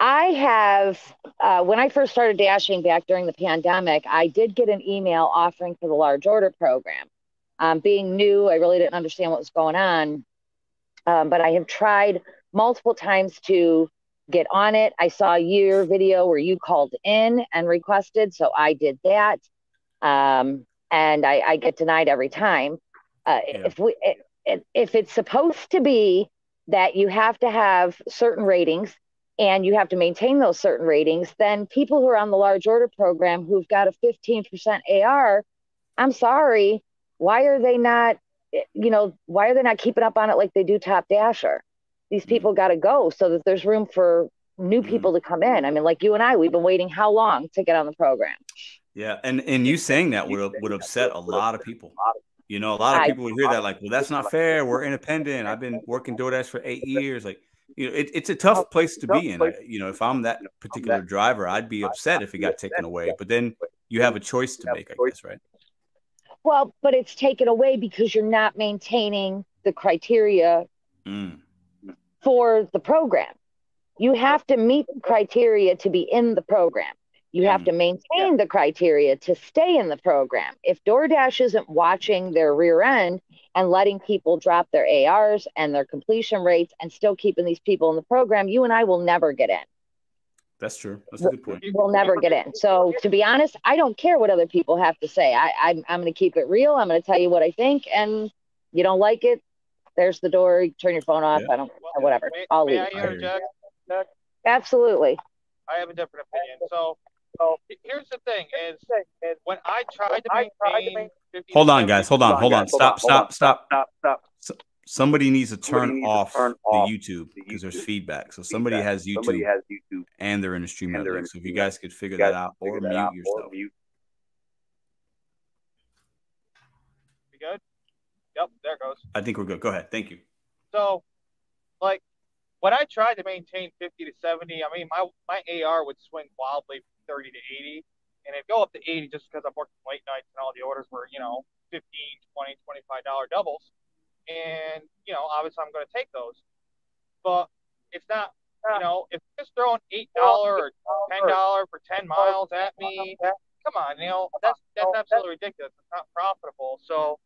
I have, uh, when I first started dashing back during the pandemic, I did get an email offering for the large order program. Um, being new, I really didn't understand what was going on. Um, but I have tried multiple times to get on it. I saw your video where you called in and requested, so I did that. Um, and I, I get denied every time. Uh, Yeah. If we, if, if it's supposed to be that you have to have certain ratings and you have to maintain those certain ratings, then people who are on the large order program who've got a 15% AR, I'm sorry, why are they not, you know, why are they not keeping up on it like they do Top Dasher? These Mhm. people got to go so that there's room for new Mhm. people to come in. I mean, like you and I, we've been waiting how long to get on the program? Yeah, and and you saying that would would upset a lot of people. You know, a lot of people would hear that like, well, that's not fair. We're independent. I've been working DoorDash for eight years. Like, you know, it, it's a tough place to be in. You know, if I'm that particular driver, I'd be upset if it got taken away. But then you have a choice to make, I guess, right? Well, but it's taken away because you're not maintaining the criteria Mm. for the program. You have to meet the criteria to be in the program. You have to maintain the criteria to stay in the program. If DoorDash isn't watching their rear end and letting people drop their ARs and their completion rates and still keeping these people in the program, you and I will never get in. That's true. That's a good point. We'll never get in. So, to be honest, I don't care what other people have to say. I, I'm, I'm going to keep it real. I'm going to tell you what I think. And you don't like it, there's the door. You turn your phone off. Yeah. I don't, whatever. May, I'll may leave. I interject? Absolutely. I have a different opinion. So, he- here's the thing: is when I tried to maintain. Hold on, guys. Hold on. Hold on. guys. Stop. hold on. Stop. Stop. Stop, stop. Somebody needs to turn needs to off the off YouTube the because there's feedback. So somebody Feedback. has YouTube Somebody has YouTube. and they're in the stream So if you guys could figure that out figure or that mute out or yourself. mute. We good? Yep, there it goes. I think we're good. Go ahead. Thank you. So, like, when I tried to maintain 50 to 70, I mean, my my AR would swing wildly from 30 to 80, and it'd go up to 80 just because I'm working late nights and all the orders were, you know, 15, 20, 25 dollar doubles, and you know, obviously I'm going to take those, but it's not, you know, if you're just throwing eight dollar or ten dollar for 10 miles at me, come on, you know, that's that's absolutely ridiculous. It's not profitable, so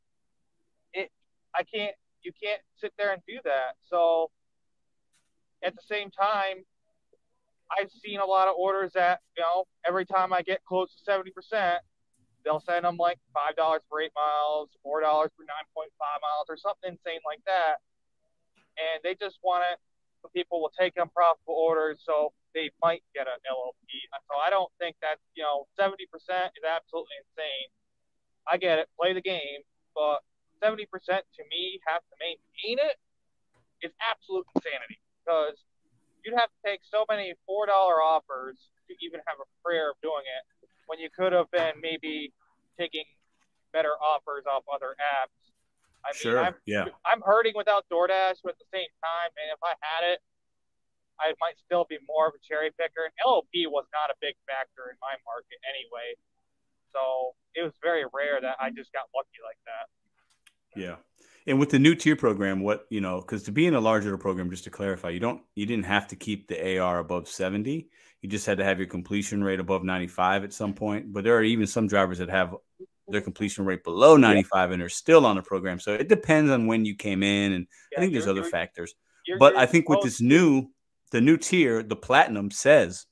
it, I can't you can't sit there and do that. So at the same time, I've seen a lot of orders that, you know, every time I get close to 70%, they'll send them like $5 for eight miles, $4 for 9.5 miles, or something insane like that. And they just want it so people will take unprofitable orders so they might get an LOP. So I don't think that, you know, 70% is absolutely insane. I get it, play the game, but 70% to me have to maintain it is absolute insanity because you'd have to take so many $4 offers to even have a prayer of doing it when you could have been maybe taking better offers off other apps. I mean, sure. I'm, yeah. I'm hurting without DoorDash, but at the same time, and if I had it, I might still be more of a cherry picker. And LOP was not a big factor in my market anyway, so it was very rare that I just got lucky like that. Yeah. And with the new tier program, what you know, because to be in a larger program, just to clarify, you don't you didn't have to keep the AR above 70. You just had to have your completion rate above 95 at some point. But there are even some drivers that have their completion rate below 95 yeah. and are still on the program. So it depends on when you came in, and yeah, I think there's other factors. But I think with this new the new tier, the platinum says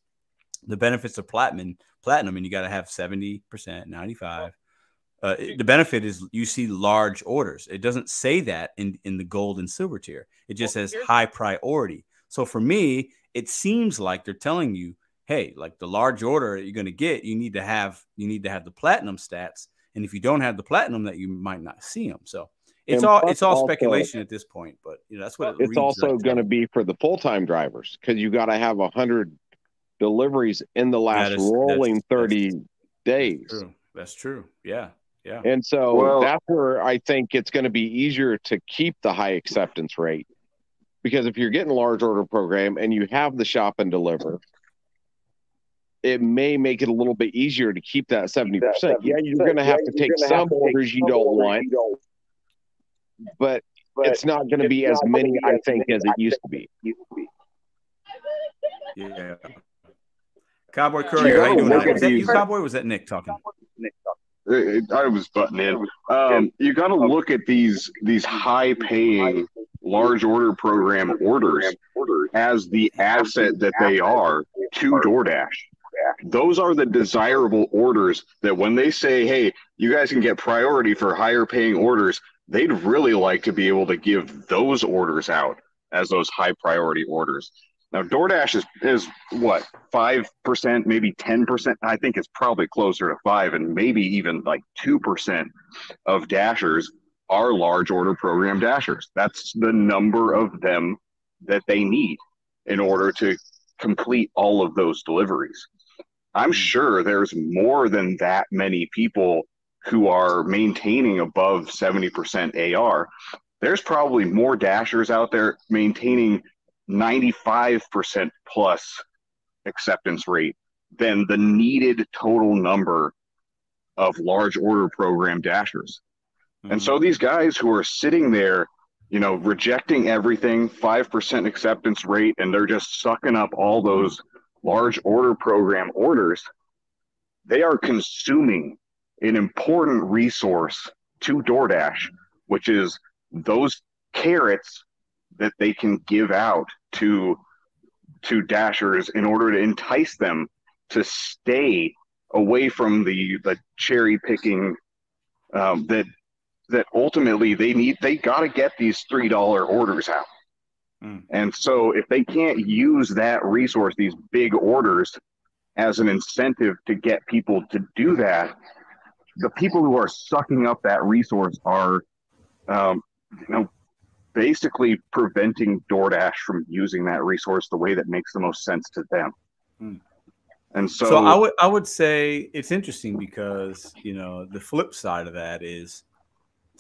the benefits of platinum platinum, and you got to have 70 percent, 95. Uh, the benefit is you see large orders. It doesn't say that in, in the gold and silver tier. It just well, says high priority. So for me, it seems like they're telling you, hey, like the large order you're going to get, you need to have you need to have the platinum stats, and if you don't have the platinum, that you might not see them. So it's and all it's all speculation at this point, but you know that's what it it's also going to be for the full time drivers because you got to have a hundred deliveries in the last is, rolling that's, 30 that's, days. That's true. That's true. Yeah. Yeah. And so well, that's where I think it's going to be easier to keep the high acceptance rate. Because if you're getting a large order program and you have the shop and deliver, it may make it a little bit easier to keep that 70%. Yeah, you're going to have to take some orders you don't want, but, but it's not going to be as many, I think, as it used to be. Yeah. Cowboy Courier, how you doing? Was that you, Cowboy? was that Nick talking? Nick talking. I was butting in. Um, you got to look at these these high paying large order program orders as the asset that they are to DoorDash. Those are the desirable orders that when they say, "Hey, you guys can get priority for higher paying orders," they'd really like to be able to give those orders out as those high priority orders. Now DoorDash is is what five percent, maybe ten percent. I think it's probably closer to five, and maybe even like two percent of dashers are large order program dashers. That's the number of them that they need in order to complete all of those deliveries. I'm hmm. sure there's more than that many people who are maintaining above 70% AR. There's probably more dashers out there maintaining 95% plus acceptance rate than the needed total number of large order program dashers. Mm-hmm. And so mm-hmm. these guys who are sitting there, you know, rejecting everything, 5% acceptance rate, and they're just sucking up all those large order program orders, they are consuming an important resource to DoorDash, which is those carrots that they can give out to to dashers in order to entice them to stay away from the the cherry picking um, that that ultimately they need they got to get these three dollar orders out mm. and so if they can't use that resource these big orders as an incentive to get people to do that the people who are sucking up that resource are um, you know basically preventing DoorDash from using that resource the way that makes the most sense to them. Hmm. And so, so I would I would say it's interesting because you know the flip side of that is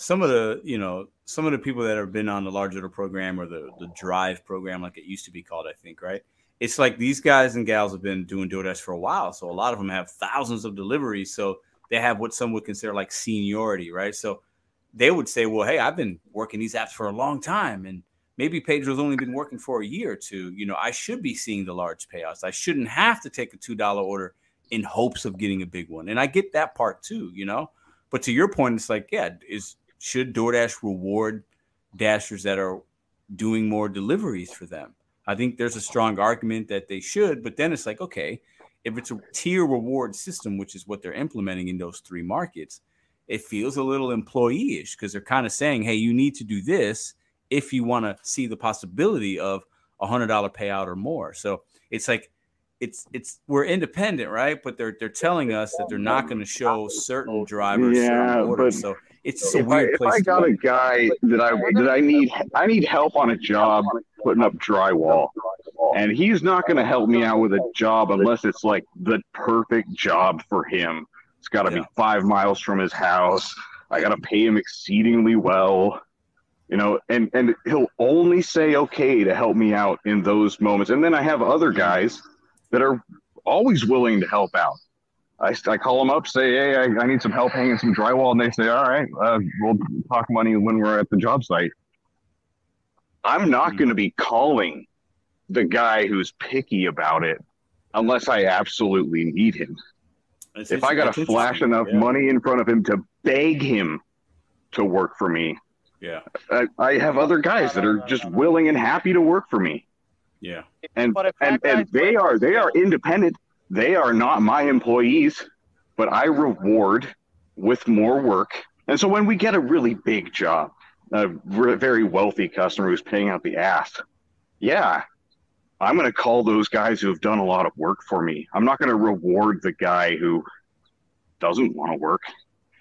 some of the you know some of the people that have been on the larger program or the the drive program like it used to be called I think right it's like these guys and gals have been doing DoorDash for a while so a lot of them have thousands of deliveries so they have what some would consider like seniority right so they would say, well, hey, I've been working these apps for a long time and maybe Pedro's only been working for a year or two. You know, I should be seeing the large payouts. I shouldn't have to take a $2 order in hopes of getting a big one. And I get that part too, you know. But to your point, it's like, yeah, is should DoorDash reward dashers that are doing more deliveries for them? I think there's a strong argument that they should, but then it's like, okay, if it's a tier reward system, which is what they're implementing in those three markets, it feels a little employee-ish because they're kind of saying, "Hey, you need to do this if you want to see the possibility of a hundred dollar payout or more." So it's like it's it's we're independent, right? But they're they're telling us that they're not going to show certain drivers yeah, certain orders. But so it's just a weird I, place. If I got a guy that I that I need I need help on a job putting up drywall, and he's not going to help me out with a job unless it's like the perfect job for him. It's got to yeah. be five miles from his house. I got to pay him exceedingly well, you know, and and he'll only say okay to help me out in those moments. And then I have other guys that are always willing to help out. I, I call them up, say, hey, I, I need some help hanging some drywall, and they say, all right, uh, we'll talk money when we're at the job site. I'm not going to be calling the guy who's picky about it unless I absolutely need him. That's if I got to flash enough yeah. money in front of him to beg him to work for me, yeah, I, I have other guys that are just willing and happy to work for me. Yeah, and and, and they are they are independent. They are not my employees, but I reward with more work. And so when we get a really big job, a very wealthy customer who's paying out the ass, yeah, I'm going to call those guys who have done a lot of work for me. I'm not going to reward the guy who doesn't want to work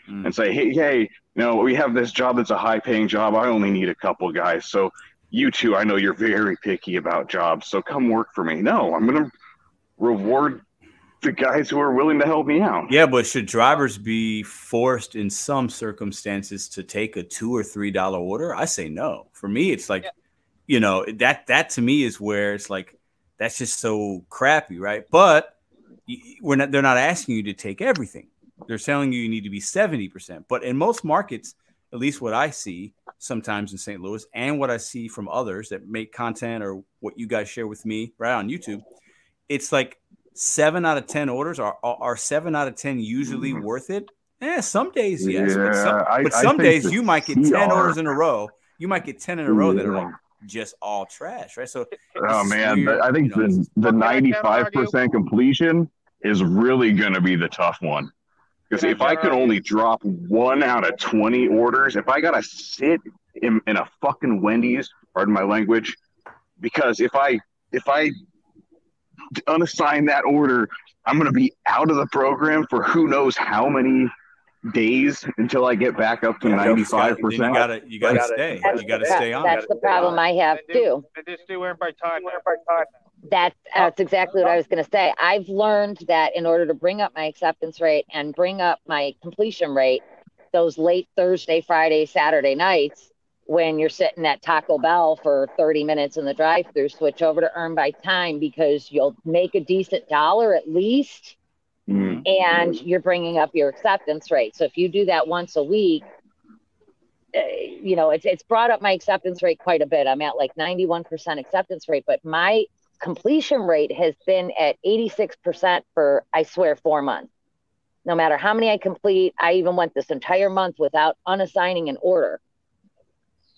mm. and say, hey, hey, you know, we have this job that's a high paying job. I only need a couple guys. So you two, I know you're very picky about jobs. So come work for me. No, I'm going to reward the guys who are willing to help me out. Yeah, but should drivers be forced in some circumstances to take a two or three dollar order? I say no. For me, it's like yeah you know that that to me is where it's like that's just so crappy, right? But we're not they're not asking you to take everything. They're telling you you need to be 70%. But in most markets, at least what I see sometimes in St. Louis and what I see from others that make content or what you guys share with me right on YouTube, it's like seven out of 10 orders are, are seven out of 10 usually mm-hmm. worth it? Yeah, some days, yes. Yeah, but some, I, but some days you might get 10 orders in a row. You might get 10 in a row that are like just all trash, right? So, oh man, weird, I think you know, the the ninety five percent completion is really going to be the tough one. Because if I could only drop one out of twenty orders, if I gotta sit in, in a fucking Wendy's, pardon my language, because if I if I unassign that order, I'm gonna be out of the program for who knows how many days until I get back up to ninety five percent. You gotta you gotta stay. You gotta stay on. That's the problem I have too. They just do earn by time. By time. That's that's exactly what I was going to say. I've learned that in order to bring up my acceptance rate and bring up my completion rate, those late Thursday, Friday, Saturday nights, when you're sitting at Taco Bell for 30 minutes in the drive-through, switch over to earn by time because you'll make a decent dollar at least mm. and you're bringing up your acceptance rate. So if you do that once a week, uh, you know, it's, it's brought up my acceptance rate quite a bit. I'm at like 91% acceptance rate, but my completion rate has been at 86% for, I swear, four months. No matter how many I complete, I even went this entire month without unassigning an order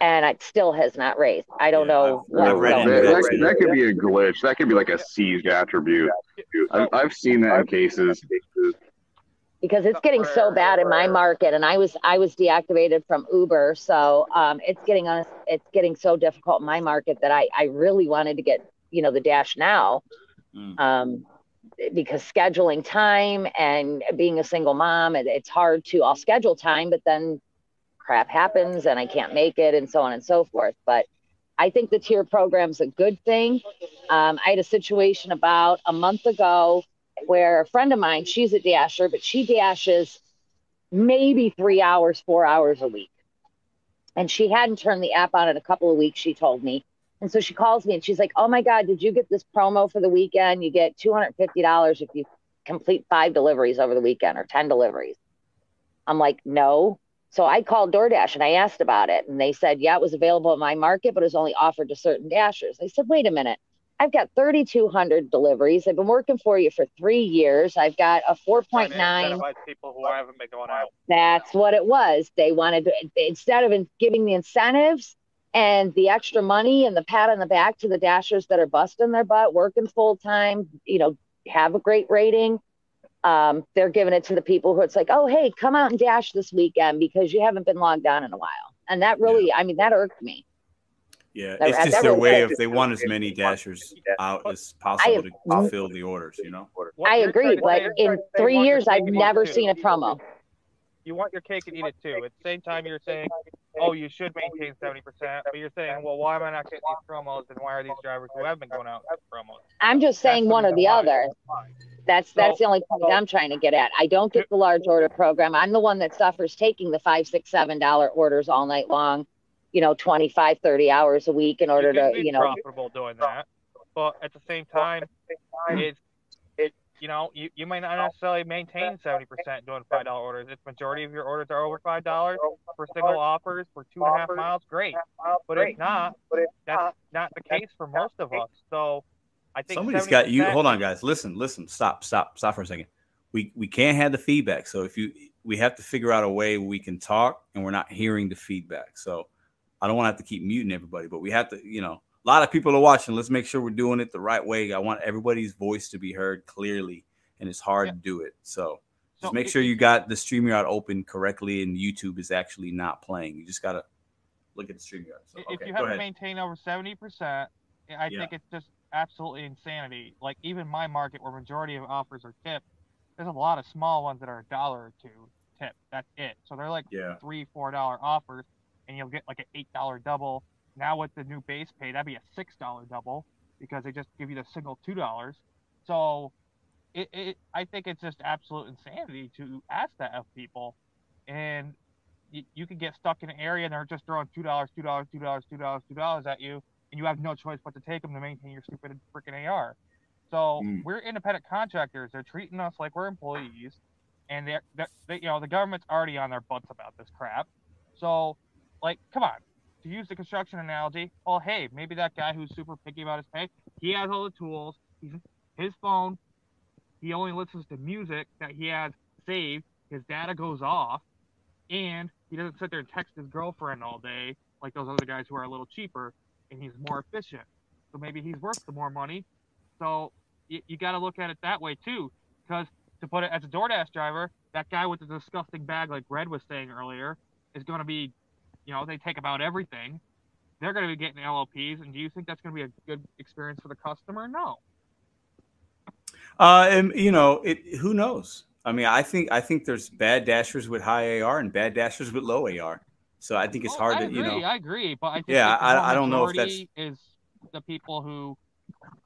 and it still has not raised. I don't yeah, know. I've, I've that, that, that, could be a glitch. That could be like a seized attribute. I've, I've seen that in cases. Because it's getting so bad in my market, and I was I was deactivated from Uber, so um, it's getting on. It's getting so difficult in my market that I I really wanted to get you know the dash now, mm. um, because scheduling time and being a single mom, it, it's hard to. I'll schedule time, but then crap happens and I can't make it and so on and so forth. But I think the tier program's a good thing. Um, I had a situation about a month ago where a friend of mine, she's a dasher, but she dashes maybe three hours, four hours a week. And she hadn't turned the app on in a couple of weeks, she told me. And so she calls me and she's like, Oh my God, did you get this promo for the weekend? You get $250 if you complete five deliveries over the weekend or 10 deliveries. I'm like, No. So I called DoorDash and I asked about it. And they said, yeah, it was available in my market, but it was only offered to certain dashers. I said, wait a minute. I've got 3,200 deliveries. I've been working for you for three years. I've got a 4.9. People who haven't been going out. That's what it was. They wanted to, instead of giving the incentives and the extra money and the pat on the back to the dashers that are busting their butt, working full time, you know, have a great rating um, they're giving it to the people who it's like, oh, hey, come out and dash this weekend because you haven't been logged on in a while. And that really, yeah. I mean, that irked me. Yeah, it's just that their really way of they want as many dashers out as possible to fulfill the orders, you know? I agree, but in three years, I've never seen a promo. You want your cake and eat it too. At the same time, you're saying Oh, oh, you should maintain 70%, but you're saying, well, why am I not getting these promos and why are these drivers who have been going out promos? I'm just saying that's one or the other. That's that's so, the only point so, I'm trying to get at. I don't get the large order program. I'm the one that suffers taking the five, six, seven dollar orders all night long, you know, 25, 30 hours a week in order to, you know, profitable doing that. But at the same time, it's you know, you, you might not necessarily maintain 70% doing $5 orders. If majority of your orders are over $5 for single offers for two and a half miles, great. But if not, that's not the case for most of us. So I think somebody's got you. Hold on, guys. Listen, listen, stop, stop, stop for a second. We, we can't have the feedback. So if you, we have to figure out a way we can talk and we're not hearing the feedback. So I don't want to have to keep muting everybody, but we have to, you know, a lot of people are watching. Let's make sure we're doing it the right way. I want everybody's voice to be heard clearly, and it's hard yeah. to do it. So just so make sure you got the StreamYard open correctly, and YouTube is actually not playing. You just gotta look at the StreamYard. So, if you have to maintain over seventy percent, eh, I yeah. think it's just absolutely insanity. Like even my market, where majority of offers are tipped, there's a lot of small ones that are a dollar or two tip. That's it. So they're like yeah. three, four dollar offers, and you'll get like an eight dollar double now with the new base pay, that'd be a six dollar double because they just give you the single two dollars. So it, it I think it's just absolute insanity to ask that of people. And you, you can get stuck in an area and they're just throwing two dollars, two dollars, two dollars, two dollars, two dollars at you, and you have no choice but to take them to maintain your stupid freaking AR. So mm. we're independent contractors. They're treating us like we're employees, and they're, they're they, you know the government's already on their butts about this crap. So, like, come on, to use the construction analogy, well, hey, maybe that guy who's super picky about his pay, he has all the tools. He's his phone. He only listens to music that he has saved. His data goes off, and he doesn't sit there and text his girlfriend all day like those other guys who are a little cheaper, and he's more efficient. So maybe he's worth the more money. So you, you got to look at it that way too, because to put it as a DoorDash driver, that guy with the disgusting bag, like Red was saying earlier, is going to be you know, they take about everything. They're going to be getting LOPs, and do you think that's going to be a good experience for the customer? No. Uh, and you know, it. Who knows? I mean, I think I think there's bad dashers with high AR and bad dashers with low AR. So I think it's oh, hard I to, you know. I agree, but I think yeah, I, I don't know if that's is the people who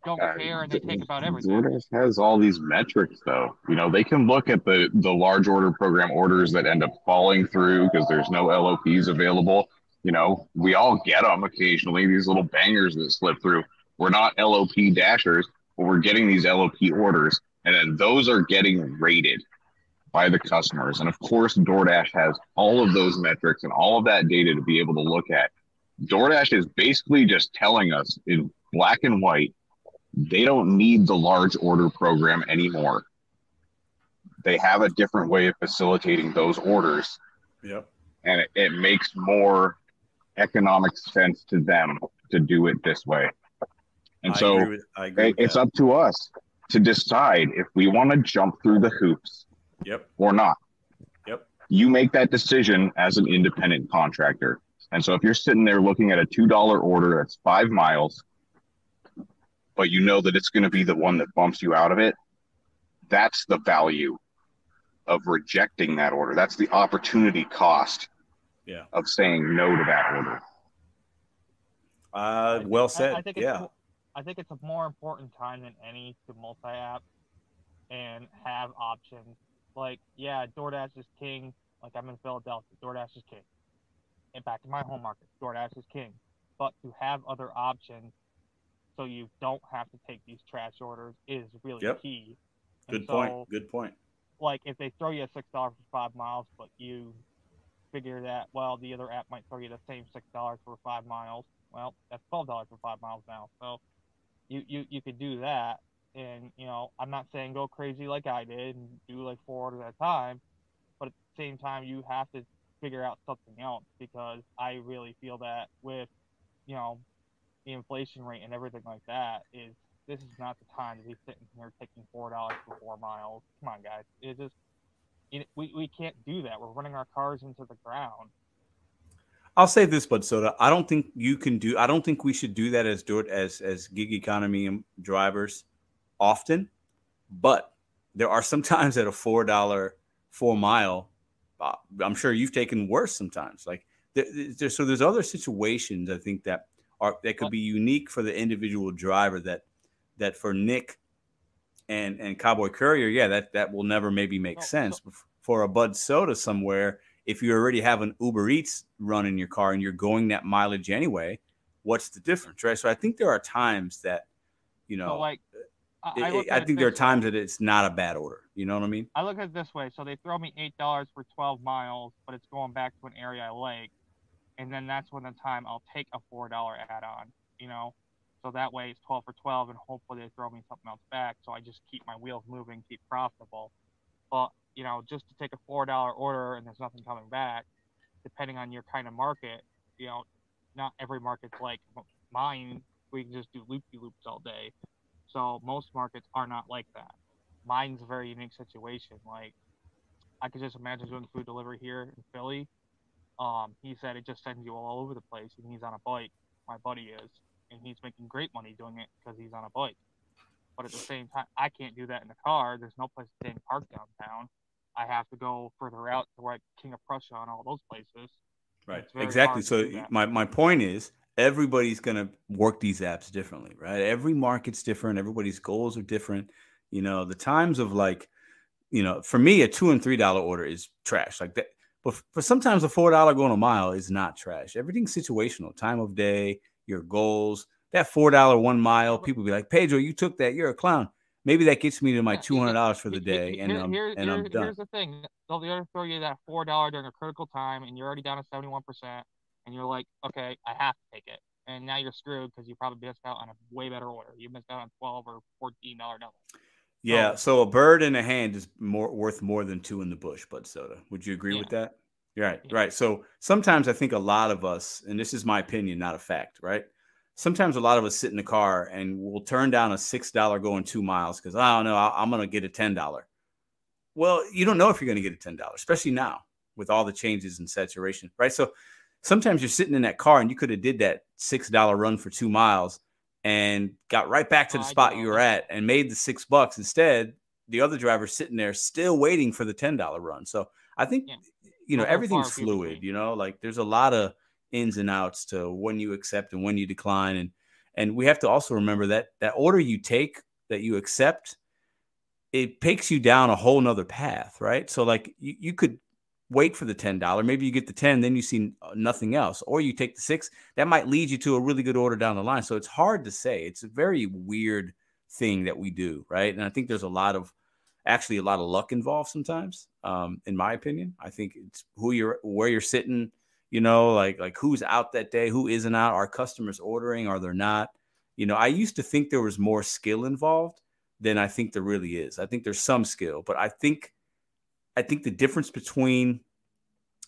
don't uh, care and they take about everything. DoorDash has all these metrics, though. You know, they can look at the the large order program orders that end up falling through because there's no LOPs available. You know, we all get them occasionally. These little bangers that slip through. We're not LOP dashers, but we're getting these LOP orders, and then those are getting rated by the customers. And of course, DoorDash has all of those metrics and all of that data to be able to look at. DoorDash is basically just telling us in black and white they don't need the large order program anymore. They have a different way of facilitating those orders. Yep. And it, it makes more economic sense to them to do it this way. And I so with, it's that. up to us to decide if we want to jump through the hoops yep. or not. Yep. You make that decision as an independent contractor. And so if you're sitting there looking at a $2 order that's five miles but you know that it's going to be the one that bumps you out of it, that's the value of rejecting that order. That's the opportunity cost yeah. of saying no to that order. Uh, well said. I, I think yeah. I think it's a more important time than any to multi-app and have options. Like, yeah, DoorDash is king. Like I'm in Philadelphia, DoorDash is king. And back to my home market, DoorDash is king. But to have other options so you don't have to take these trash orders is really yep. key. And Good so, point. Good point. Like if they throw you a six dollars for five miles, but you figure that well the other app might throw you the same six dollars for five miles. Well, that's twelve dollars for five miles now. So you, you you could do that. And you know, I'm not saying go crazy like I did and do like four orders at a time, but at the same time you have to figure out something else because I really feel that with you know the inflation rate and everything like that is this is not the time to be sitting here taking four dollars for four miles. Come on, guys. It just it, we we can't do that. We're running our cars into the ground. I'll say this, Bud Soda. I don't think you can do. I don't think we should do that as do it as as gig economy drivers often. But there are some (laughs) times at a four dollar four mile. Uh, I'm sure you've taken worse sometimes. Like there, there, so there's other situations I think that are that could be unique for the individual driver that that for Nick and and Cowboy Courier, yeah, that that will never maybe make sense. For a Bud Soda somewhere, if you already have an Uber Eats run in your car and you're going that mileage anyway, what's the difference, right? So I think there are times that, you know, so like I, I, I think there are times way. that it's not a bad order. You know what I mean? I look at it this way: so they throw me eight dollars for twelve miles, but it's going back to an area I like, and then that's when the time I'll take a four dollar add-on. You know, so that way it's twelve for twelve, and hopefully they throw me something else back, so I just keep my wheels moving, keep profitable. But you know, just to take a four dollar order and there's nothing coming back, depending on your kind of market, you know, not every market's like mine. We can just do loopy loops all day. So most markets are not like that. Mine's a very unique situation. Like I could just imagine doing food delivery here in Philly. Um, he said it just sends you all over the place, and he's on a bike. My buddy is, and he's making great money doing it because he's on a bike. But at the same time, I can't do that in the car. There's no place to stay park downtown. I have to go further out to like King of Prussia and all those places. Right. Exactly. So my, my point is everybody's going to work these apps differently, right? Every market's different. Everybody's goals are different. You know, the times of like, you know, for me, a two and three dollar order is trash. Like that. But for sometimes a four dollar going a mile is not trash. Everything's situational. Time of day, your goals. That four dollar one mile, people be like, Pedro, you took that. You're a clown. Maybe that gets me to my two hundred dollars for the day, and I'm here, and I'm done. Here's the thing: they'll either throw you that four dollar during a critical time, and you're already down to seventy one percent, and you're like, okay, I have to take it. And now you're screwed because you probably missed out on a way better order. You missed out on twelve or fourteen dollar double. Yeah, so, so, a bird in a hand is more worth more than two in the bush, Bud Soda. Would you agree yeah. with that? Right, yeah. right. So sometimes I think a lot of us, and this is my opinion, not a fact, right? Sometimes a lot of us sit in the car and we'll turn down a six dollar going two miles because I don't know, I'm going to get a ten dollar. Well, you don't know if you're going to get a ten dollar, especially now with all the changes in saturation, right? So sometimes you're sitting in that car and you could have did that six dollar run for two miles and got right back to the spot you were at and made the six bucks. Instead the other driver's sitting there still waiting for the ten dollar run. So i think yeah. you know everything's fluid you know like there's a lot of ins and outs to when you accept and when you decline. And and we have to also remember that that order you take that you accept it takes you down a whole nother path right? So like you, you could wait for the $10. Maybe you get the 10, then you see uh, nothing else. Or you take the six. That might lead you to a really good order down the line. So it's hard to say. It's a very weird thing that we do, right? And I think there's a lot of actually a lot of luck involved sometimes, um, in my opinion. I think it's who you're where you're sitting, you know, like like who's out that day, who isn't out, are customers ordering, are they not? You know, I used to think there was more skill involved than I think there really is. I think there's some skill, but I think I think the difference between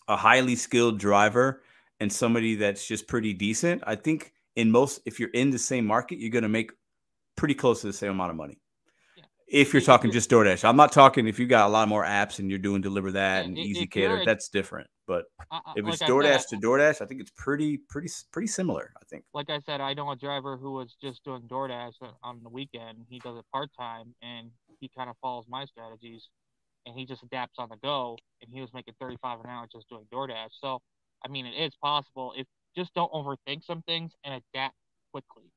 a highly skilled driver and somebody that's just pretty decent, I think in most, if you're in the same market, you're going to make pretty close to the same amount of money. Yeah. If you're talking just DoorDash, I'm not talking if you got a lot more apps and you're doing deliver that and ezCater, that's different. But uh, if it's like DoorDash said, to DoorDash, I think it's pretty, pretty, pretty similar. I think. Like I said, I know a driver who was just doing DoorDash on the weekend. He does it part time, and he kind of follows my strategies and he just adapts on the go. And he was making 35 an hour just doing DoorDash. So, I mean, it is possible. If just don't overthink some things and adapt quickly.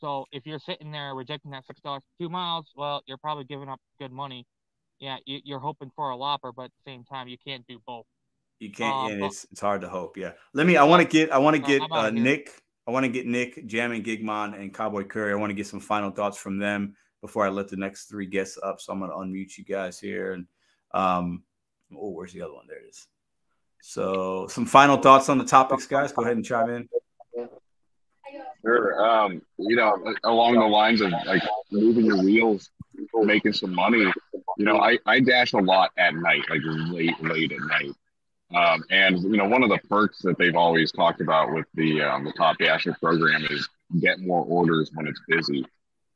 So if you're sitting there rejecting that six dollars two miles, well, you're probably giving up good money. Yeah, you're hoping for a lopper, but at the same time, you can't do both. You can't. Um, yeah, but, it's it's hard to hope. Yeah. Let me. I want to get. I want to get uh, Nick. I want to get Nick, Jamming Gig Mom, and Cowboy Courier. I want to get some final thoughts from them before I let the next three guests up. So I'm going to unmute you guys here and um, oh, where's the other one? There it is. So, some final thoughts on the topics, guys. Go ahead and chime in. Sure. Um, you know, along the lines of like moving your wheels, making some money. You know, I, I dash a lot at night, like late, late at night. Um, and you know, one of the perks that they've always talked about with the um, the Top Dasher program is get more orders when it's busy.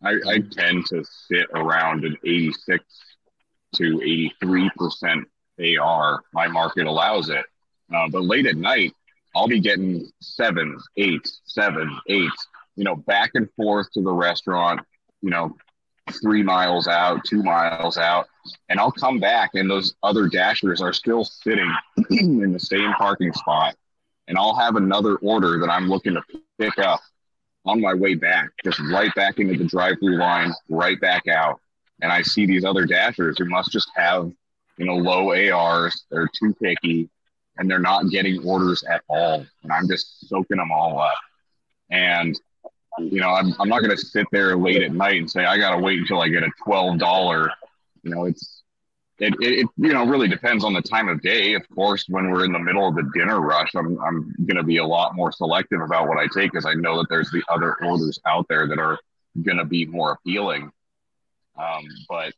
I, I tend to sit around an 86 to 83% AR. My market allows it. Uh, but late at night, I'll be getting seven, eight, seven, eight, you know, back and forth to the restaurant, you know, three miles out, two miles out. And I'll come back and those other dashers are still sitting (clears throat) in the same parking spot and I'll have another order that I'm looking to pick up on my way back, just right back into the drive-through line, right back out. And I see these other dashers who must just have, you know, low ARs. They're too picky, and they're not getting orders at all. And I'm just soaking them all up. And you know, I'm, I'm not going to sit there late at night and say I got to wait until I get a twelve dollar. You know, it's it, it, it, you know really depends on the time of day. Of course, when we're in the middle of the dinner rush, I'm I'm going to be a lot more selective about what I take because I know that there's the other orders out there that are going to be more appealing. Um, but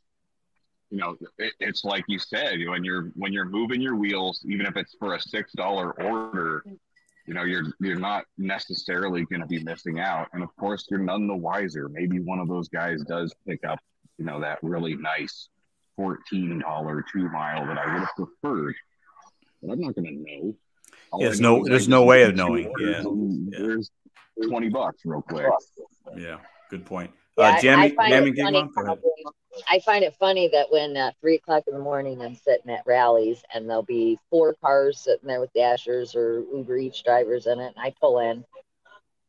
you know, it, it's like you said, when you're when you're moving your wheels, even if it's for a six dollar order, you know, you're you're not necessarily going to be missing out. And of course, you're none the wiser. Maybe one of those guys does pick up, you know, that really nice fourteen dollar two mile that I would have preferred, but I'm not going to know. All there's no there's no way of knowing. Yeah. there's twenty bucks real quick. Yeah, good point. Yeah, uh, Jamie, I, Jamie, funny, I find it funny that when uh, three o'clock in the morning I'm sitting at Rally's and there'll be four cars sitting there with dashers or Uber Eats drivers in it, and I pull in,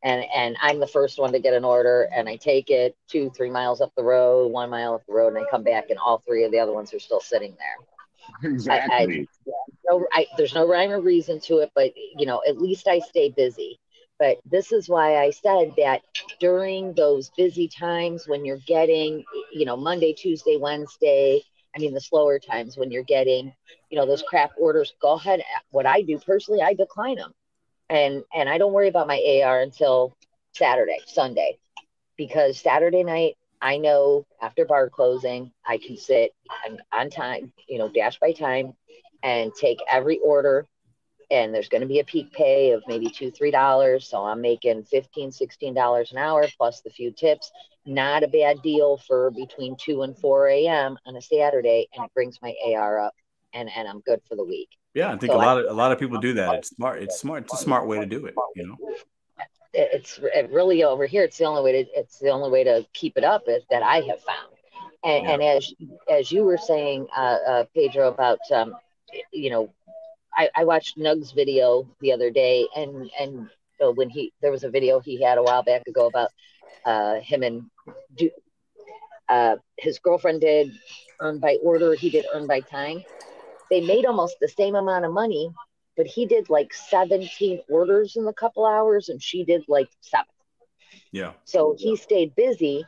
and and I'm the first one to get an order, and I take it two, three miles up the road, one mile up the road, and I come back, and all three of the other ones are still sitting there. Exactly. (laughs) I, I, no, I, there's no rhyme or reason to it, but you know, at least I stay busy. But this is why I said that during those busy times when you're getting, you know, Monday, Tuesday, Wednesday, I mean, the slower times when you're getting, you know, those crap orders, go ahead. What I do personally, I decline them. And, and I don't worry about my AR until Saturday, Sunday, because Saturday night, I know after bar closing, I can sit on time, you know, dash by time and take every order and there's going to be a peak pay of maybe two three dollars so i'm making 15 16 dollars an hour plus the few tips. Not a bad deal for between 2 and 4 a.m on a saturday and it brings my ar up and and i'm good for the week. Yeah i think so a lot I, of a lot of people do that. It's smart it's smart it's a smart way to do it you know? It's it really over here it's the only way to it's the only way to keep it up that i have found. And, yeah. and as as you were saying uh, uh pedro about um you know I, I watched Nug's video the other day, and and so when he there was a video he had a while back ago about uh, him and do, uh, his girlfriend did earn by order, he did earn by time. They made almost the same amount of money, but he did like 17 orders in a couple hours, and she did like seven. Yeah. So he stayed busy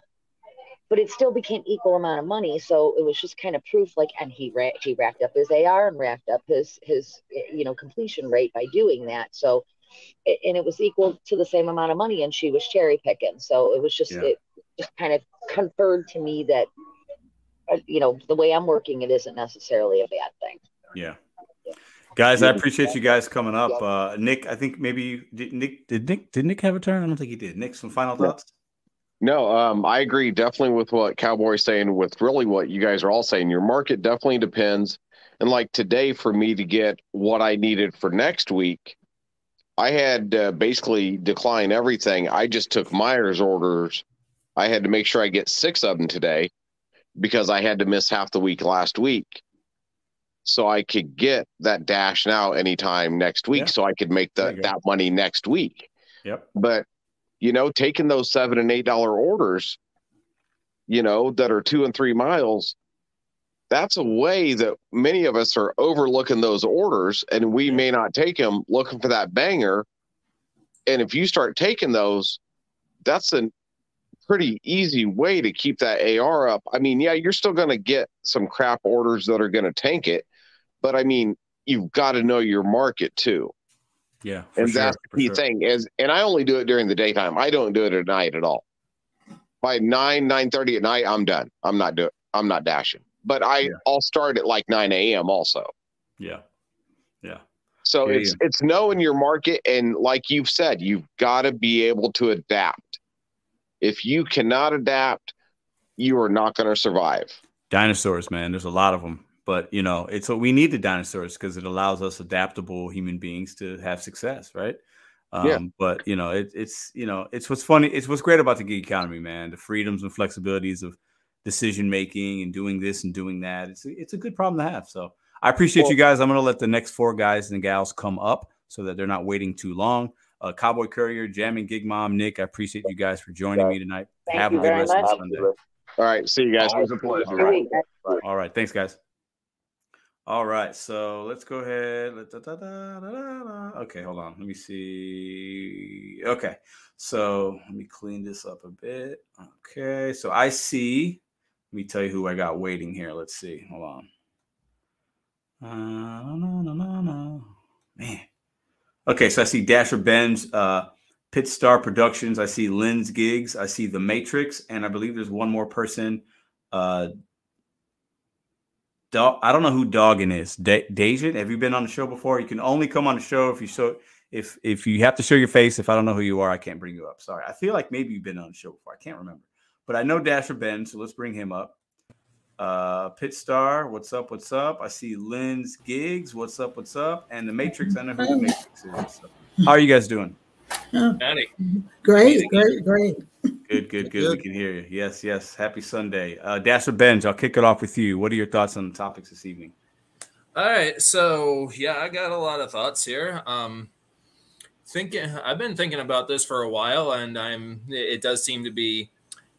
but it still became equal amount of money. So it was just kind of proof, like, and he ra- he racked up his AR and racked up his his you know completion rate by doing that. So, and it was equal to the same amount of money, and she was cherry picking. So it was just yeah. it just kind of conferred to me that uh, you know the way I'm working, it isn't necessarily a bad thing. Yeah. Guys, I appreciate you guys coming up. Uh, Nick, I think maybe did Nick did Nick did Nick have a turn? I don't think he did. Nick, some final thoughts. No, um, I agree definitely with what Cowboy's saying, with really what you guys are all saying. Your market definitely depends. And like today, for me to get what I needed for next week, I had uh, basically declined everything. I just took Meijer's orders. I had to make sure I get six of them today because I had to miss half the week last week. So I could get that dash now anytime next week, yeah. so I could make the, that money next week. Yep. But you know, taking those seven and eight dollar orders, you know, that are two and three miles, that's a way that many of us are overlooking those orders and we may not take them looking for that banger. And if you start taking those, that's a pretty easy way to keep that AR up. I mean, yeah, you're still going to get some crap orders that are going to tank it, but I mean, you've got to know your market too. Yeah, and sure, that's the key sure. thing is, and I only do it during the daytime. I don't do it at night at all. By nine nine thirty at night, I'm done. I'm not doing. I'm not dashing. But I yeah. I'll start at like nine a.m. Also. Yeah, yeah. So yeah, it's yeah. it's knowing your market, and like you've said, you've got to be able to adapt. If you cannot adapt, you are not going to survive. Dinosaurs, man. There's a lot of them. But you know, it's what we need the dinosaurs because it allows us adaptable human beings to have success, right? Um, yeah. But you know, it, it's you know, it's what's funny. It's what's great about the gig economy, man. The freedoms and flexibilities of decision making and doing this and doing that. It's a, it's a good problem to have. So I appreciate well, you guys. I'm gonna let the next four guys and gals come up so that they're not waiting too long. Uh, Cowboy Courier, Jamming Gig Mom, Nick, I appreciate you guys for joining me tonight. Thank Have you a good very rest of much. Sunday. All right. See you guys. Always a pleasure. All right. All right. Thanks, guys. All right. So let's go ahead. Okay, hold on. Let me see. Okay. So let me clean this up a bit. Okay. So I see. Let me tell you who I got waiting here. Let's see. Hold on. No, no, no, no. Man. Okay. So I see Dasher Benz, uh, Pit Star Productions. I see Lynn's Gigs. I see The Matrix. And I believe there's one more person. Uh, Dog, I don't know who Doggin is. Da- Dajan, have you been on the show before? You can only come on the show if you show if if you have to show your face. If I don't know who you are, I can't bring you up. Sorry. I feel like maybe you've been on the show before. I can't remember. But I know Dasher Ben, so let's bring him up. Uh Pit Star, what's up? What's up? I see Lynn's gigs. What's up? What's up? And the Matrix. I know who the Matrix is. So, how are you guys doing? Howdy. Great, great, great. Good, good, good. We can hear you. Yes, yes. Happy Sunday. Uh Dasher Benz, I'll kick it off with you. What are your thoughts on the topics this evening? All right, so yeah, I got a lot of thoughts here. Um, thinking, I've been thinking about this for a while, and I'm. It does seem to be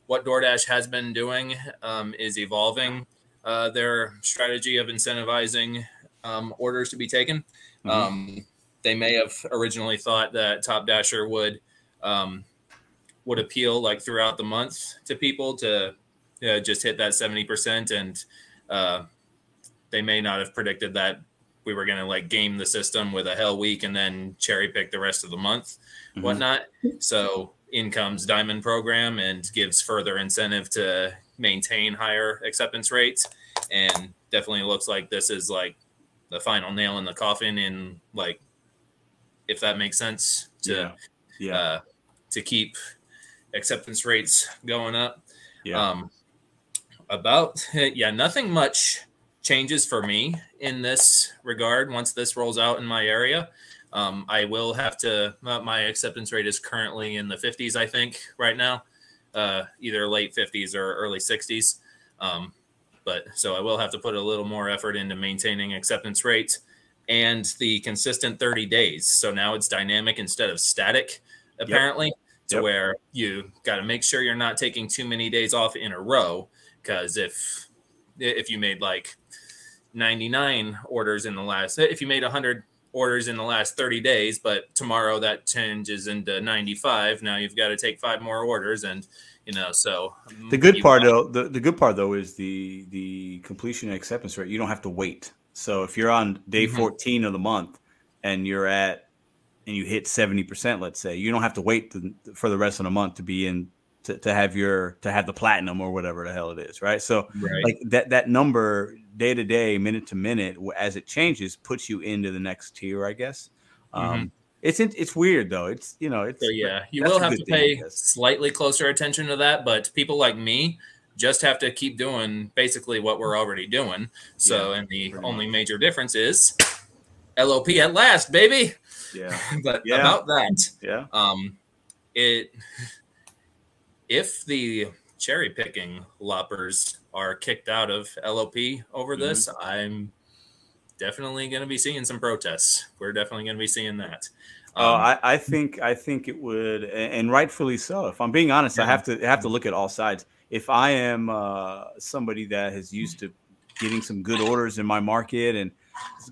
what DoorDash has been doing um, is evolving uh, their strategy of incentivizing um, orders to be taken. Mhm. Um, they may have originally thought that Top Dasher would um, would appeal like throughout the month to people to uh, just hit that seventy percent, and uh, they may not have predicted that we were going to like game the system with a hell week and then cherry pick the rest of the month, Mhm. whatnot. So in comes Diamond program and gives further incentive to maintain higher acceptance rates, and definitely looks like this is like the final nail in the coffin in like if that makes sense to Yeah. Yeah. uh, to keep acceptance rates going up. yeah. Um, about (laughs) yeah, nothing much changes for me in this regard once this rolls out in my area. Um, I will have to. Uh, my acceptance rate is currently in the 50s, I think, right now, uh, either late 50s or early 60s. Um, but so I will have to put a little more effort into maintaining acceptance rates and the consistent 30 days. So now it's dynamic instead of static, apparently, to Yep. where you got to make sure you're not taking too many days off in a row. Because if if you made like 99 orders in the last, if you made 100 orders in the last 30 days, but tomorrow that changes into 95, now you've got to take five more orders, and you know, so The mm, good part though, the, the good part though is the the completion and acceptance rate. You don't have to wait. So if you're on day Mhm. 14 of the month and you're at and you hit 70%, let's say, you don't have to wait to, for the rest of the month to be in to, to have your to have the platinum or whatever the hell it is, right? So right. like that that number day to day, minute to minute, as it changes, puts you into the next tier, I guess. Um, It's it's weird though. It's you know it's So yeah, you will have to pay guess. slightly closer attention to that, but people like me just have to keep doing basically what we're already doing. So, and the only major difference is LOP at last, baby. yeah (laughs) but Yeah. about that, yeah um, it if the cherry picking loppers are kicked out of LOP over Mm-hmm. this, I'm definitely going to be seeing some protests. We're definitely going to be seeing that. Oh, Um, I, I think I think it would, and rightfully so. If I'm being honest, I have to I have to look at all sides. If I am uh, somebody that is used to getting some good orders in my market and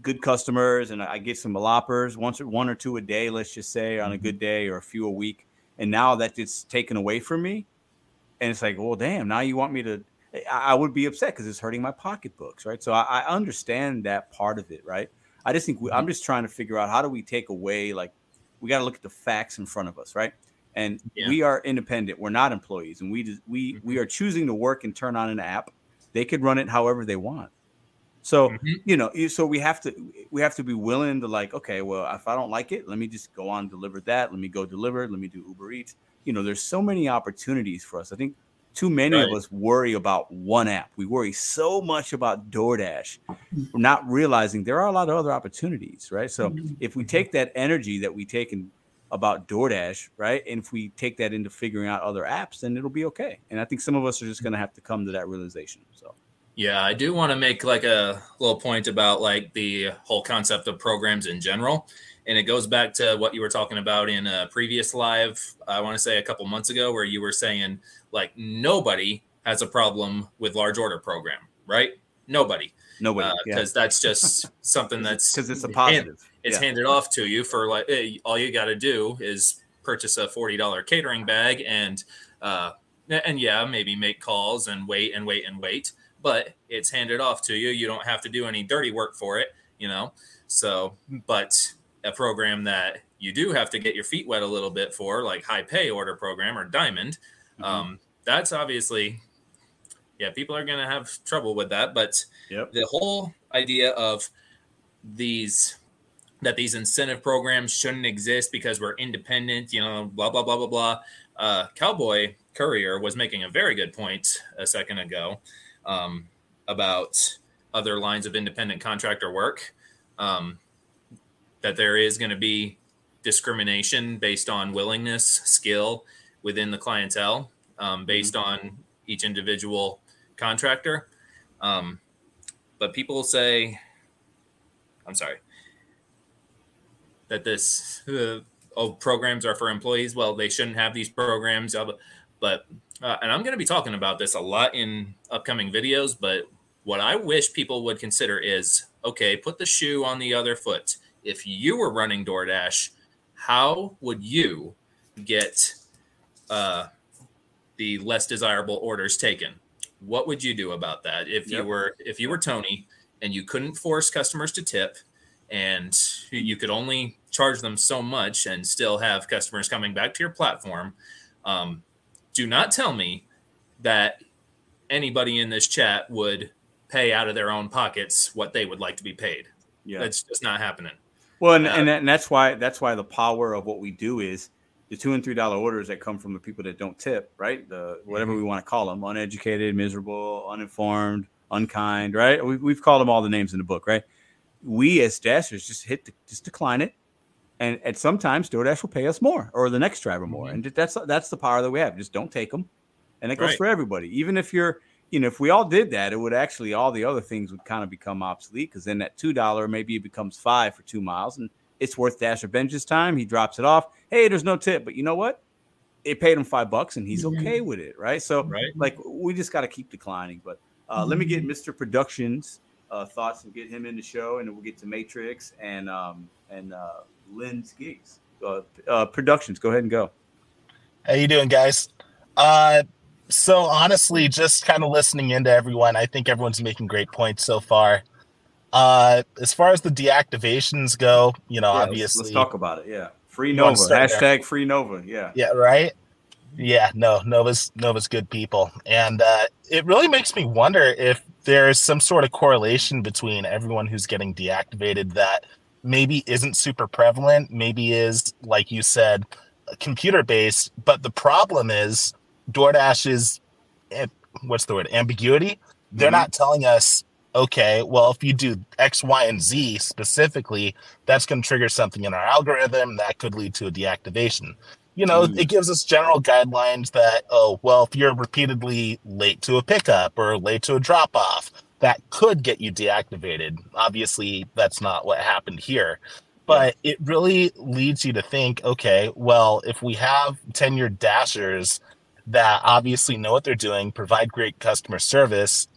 good customers, and I get some loppers once or one or two a day, let's just say on a good day or a few a week, and now that gets taken away from me, and it's like, well, damn, now you want me to? I, would be upset because it's hurting my pocketbooks, right? So I, I understand that part of it, right? I just think we, I'm just trying to figure out how do we take away like we got to look at the facts in front of us, right? And Yeah. we are independent. We're not employees, and we just, we we mm-hmm. are choosing to work and turn on an app. They could run it however they want. So Mhm. you know, so we have to we have to be willing to like, okay, well, if I don't like it, let me just go on deliver that. Let me go deliver. it. Let me do Uber Eats. You know, there's so many opportunities for us. I think too many of us worry about one app. We worry so much about DoorDash, we're not realizing there are a lot of other opportunities, right? So mm-hmm. if we take that energy that we take in about DoorDash, right, and if we take that into figuring out other apps, then it'll be okay. And I think some of us are just going to have to come to that realization. So Yeah, I do want to make like a little point about like the whole concept of programs in general. And it goes back to what you were talking about in a previous live, I want to say a couple months ago, where you were saying like nobody has a problem with large order program, right? Nobody. Nobody. Because uh, yeah. that's just (laughs) something that's because it's a positive. Hand, it's yeah. handed off to you for like, hey, all you got to do is purchase a $40 catering bag and, uh, and yeah, maybe make calls and wait and wait and wait, but it's handed off to you. You don't have to do any dirty work for it, you know? So, but a program that you do have to get your feet wet a little bit for, like high pay order program or diamond, mm-hmm. um, that's obviously, yeah, people are going to have trouble with that. But yep. the whole idea of these that these incentive programs shouldn't exist because we're independent, you know, blah blah blah blah blah. Uh, Cowboy Courier was making a very good point a second ago um, about other lines of independent contractor work. Um, that there is going to be discrimination based on willingness, skill within the clientele, um, based mm-hmm. on each individual contractor. Um, but people say, I'm sorry, that this uh, oh programs are for employees. Well, they shouldn't have these programs, uh, but uh, and I'm going to be talking about this a lot in upcoming videos. But what I wish people would consider is okay, put the shoe on the other foot. If you were running DoorDash, how would you get uh, the less desirable orders taken? What would you do about that if yep. you were if you were Tony and you couldn't force customers to tip? And you could only charge them so much and still have customers coming back to your platform. Um, do not tell me that anybody in this chat would pay out of their own pockets what they would like to be paid. Yeah, that's just not happening. Well, and, uh, and, and that's why that's why the power of what we do is the two and three dollar orders that come from the people that don't tip, right? The whatever mm-hmm. we want to call them, uneducated, miserable, uninformed, unkind, right? We, we've called them all the names in the book, right? We as dashers just hit the, just decline it and at sometimes DoorDash will pay us more or the next driver more, mm-hmm. and that's that's the power that we have. Just don't take them, and it goes right. for everybody. Even if you're, you know, if we all did that, it would actually all the other things would kind of become obsolete because then that two dollar maybe it becomes five for two miles, and it's worth Dasher Ben's time. He drops it off. Hey, there's no tip, but you know what? It paid him five bucks, and he's mm-hmm. okay with it, right? So, right. like, we just got to keep declining. But uh, mm-hmm. let me get Mr. Productions uh, thoughts and get him in the show, and we'll get to Matrix and um, and uh, Lynn's gigs uh, uh, productions. Go ahead and go. How you doing, guys? Uh, so honestly, just kind of listening into everyone, I think everyone's making great points so far. Uh, as far as the deactivations go, you know, yeah, obviously, let's, let's, talk about it. Yeah, free Nova hashtag there? free Nova. Yeah, yeah, right. Yeah, no, Nova's Nova's good people, and uh, it really makes me wonder if there's some sort of correlation between everyone who's getting deactivated that maybe isn't super prevalent, maybe is like you said, computer based. But the problem is DoorDash is eh, what's the word ambiguity. They're mm-hmm. not telling us okay, well, if you do X, Y, and Z specifically, that's going to trigger something in our algorithm that could lead to a deactivation you know, mm. it gives us general guidelines that, oh, well, if you're repeatedly late to a pickup or late to a drop off, that could get you deactivated. Obviously, that's not what happened here. But yeah. it really leads you to think, okay, well, if we have tenured dashers that obviously know what they're doing, provide great customer service,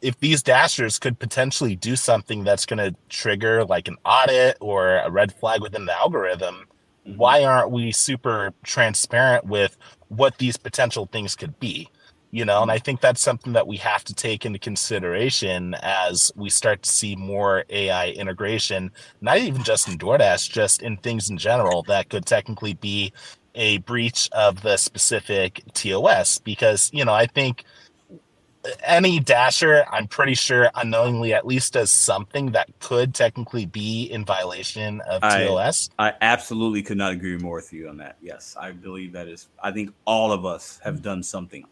if these dashers could potentially do something that's going to trigger like an audit or a red flag within the algorithm. Why aren't we super transparent with what these potential things could be? You know and i think that's something that we have to take into consideration as we start to see more ai integration not even just in doordash just in things in general that could technically be a breach of the specific tos because you know i think any dasher, I'm pretty sure unknowingly at least does something that could technically be in violation of I, TOS. I absolutely could not agree more with you on that. Yes, I believe that is. I think all of us have mm. done something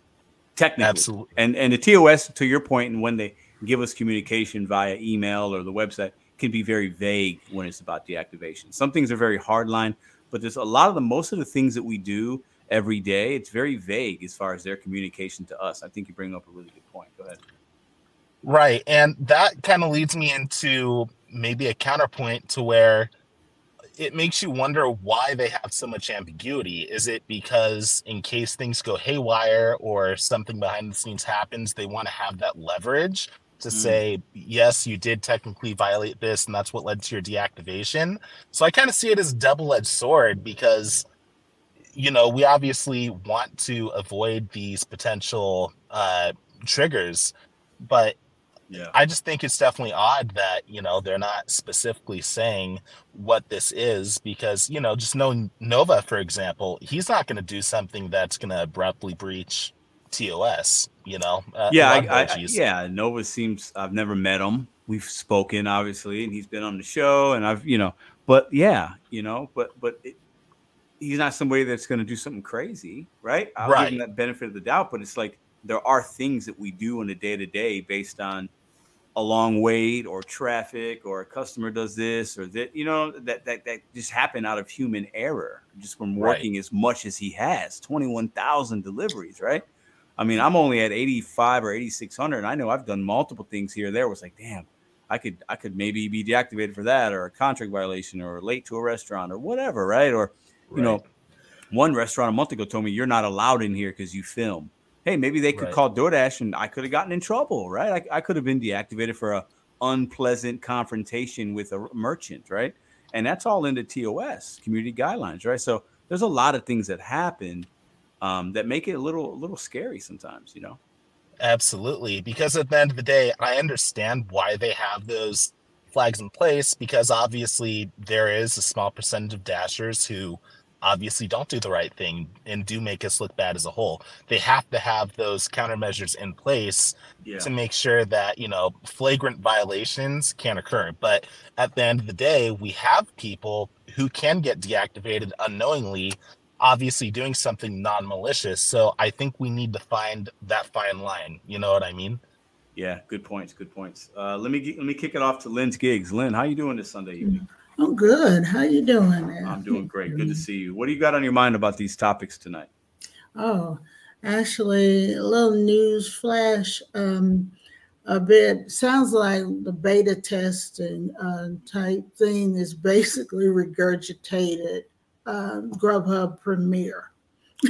technically. Absolutely. And and the TOS, to your point, and when they give us communication via email or the website, can be very vague when it's about deactivation. Some things are very hardline, but there's a lot of the most of the things that we do every day, it's very vague as far as their communication to us. I think you bring up a really good point. Go ahead. Right. And that kind of leads me into maybe a counterpoint to where it makes you wonder why they have so much ambiguity. Is it because in case things go haywire or something behind the scenes happens, they want to have that leverage to mm. say, yes, you did technically violate this, and that's what led to your deactivation. So I kind of see it as double-edged sword because you know, we obviously want to avoid these potential uh triggers, but yeah. I just think it's definitely odd that, you know, they're not specifically saying what this is because, you know, just knowing Nova, for example, he's not going to do something that's going to abruptly breach TOS, you know? Uh, yeah, I, I, yeah. Nova seems, I've never met him. We've spoken, obviously, and he's been on the show, and I've, you know, but yeah, you know, but, but it, he's not somebody that's going to do something crazy, right? I'll right. give him that benefit of the doubt, but it's like there are things that we do on a day to day based on a long wait or traffic or a customer does this or that you know that that that just happen out of human error just from working right. as much as he has 21,000 deliveries right I mean I'm only at 85 or 8600 and I know I've done multiple things here there was like damn I could I could maybe be deactivated for that or a contract violation or late to a restaurant or whatever right or you know one restaurant a month ago told me you're not allowed in here because you film hey, maybe they could right. call DoorDash and I could have gotten in trouble, right? I, I could have been deactivated for a unpleasant confrontation with a merchant, right? And that's all in the TOS community guidelines, right? So there's a lot of things that happen um, that make it a little a little scary sometimes, you know. Absolutely, because at the end of the day, I understand why they have those flags in place because obviously there is a small percentage of dashers who obviously don't do the right thing and do make us look bad as a whole. They have to have those countermeasures in place yeah. to make sure that, you know, flagrant violations can occur. But at the end of the day, we have people who can get deactivated unknowingly, obviously doing something non malicious. So I think we need to find that fine line. You know what I mean? Yeah, good points. Good points. Uh, let me let me kick it off to Lynn's gigs. Lynn, how you doing this Sunday evening? I'm good. How you doing? Man? I'm doing great. Good to see you. What do you got on your mind about these topics tonight? Oh, actually, a little news flash. Um, a bit sounds like the beta testing uh, type thing is basically regurgitated uh, Grubhub Premier.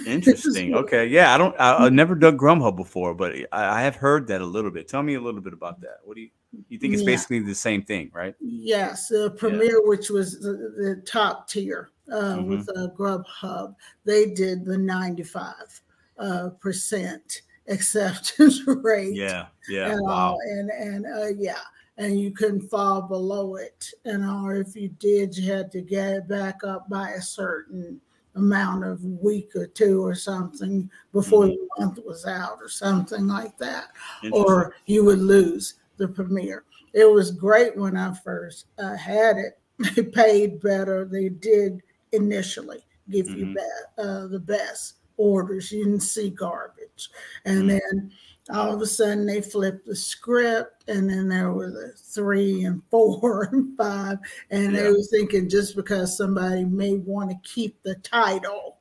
Interesting. (laughs) okay. Yeah, I don't. I, have never done Grubhub before, but I, I, have heard that a little bit. Tell me a little bit about that. What do you you think? It's yeah. basically the same thing, right? Yes, the Premier, yeah. which was the, the top tier uh, mm-hmm. with uh, Grubhub, they did the ninety five uh, percent acceptance (laughs) rate. Yeah. Yeah. And, wow. and and uh, yeah. And you couldn't fall below it, and or if you did, you had to get it back up by a certain amount of week or two or something before mm-hmm. the month was out or something like that, or you would lose the premier. It was great when I first uh, had it. (laughs) They paid better. They did initially give mm-hmm. you uh, the best orders. You didn't see garbage, and mm-hmm. then all of a sudden they flipped the script and then there were a three and four (laughs) and five and yeah. they was thinking just because somebody may want to keep the title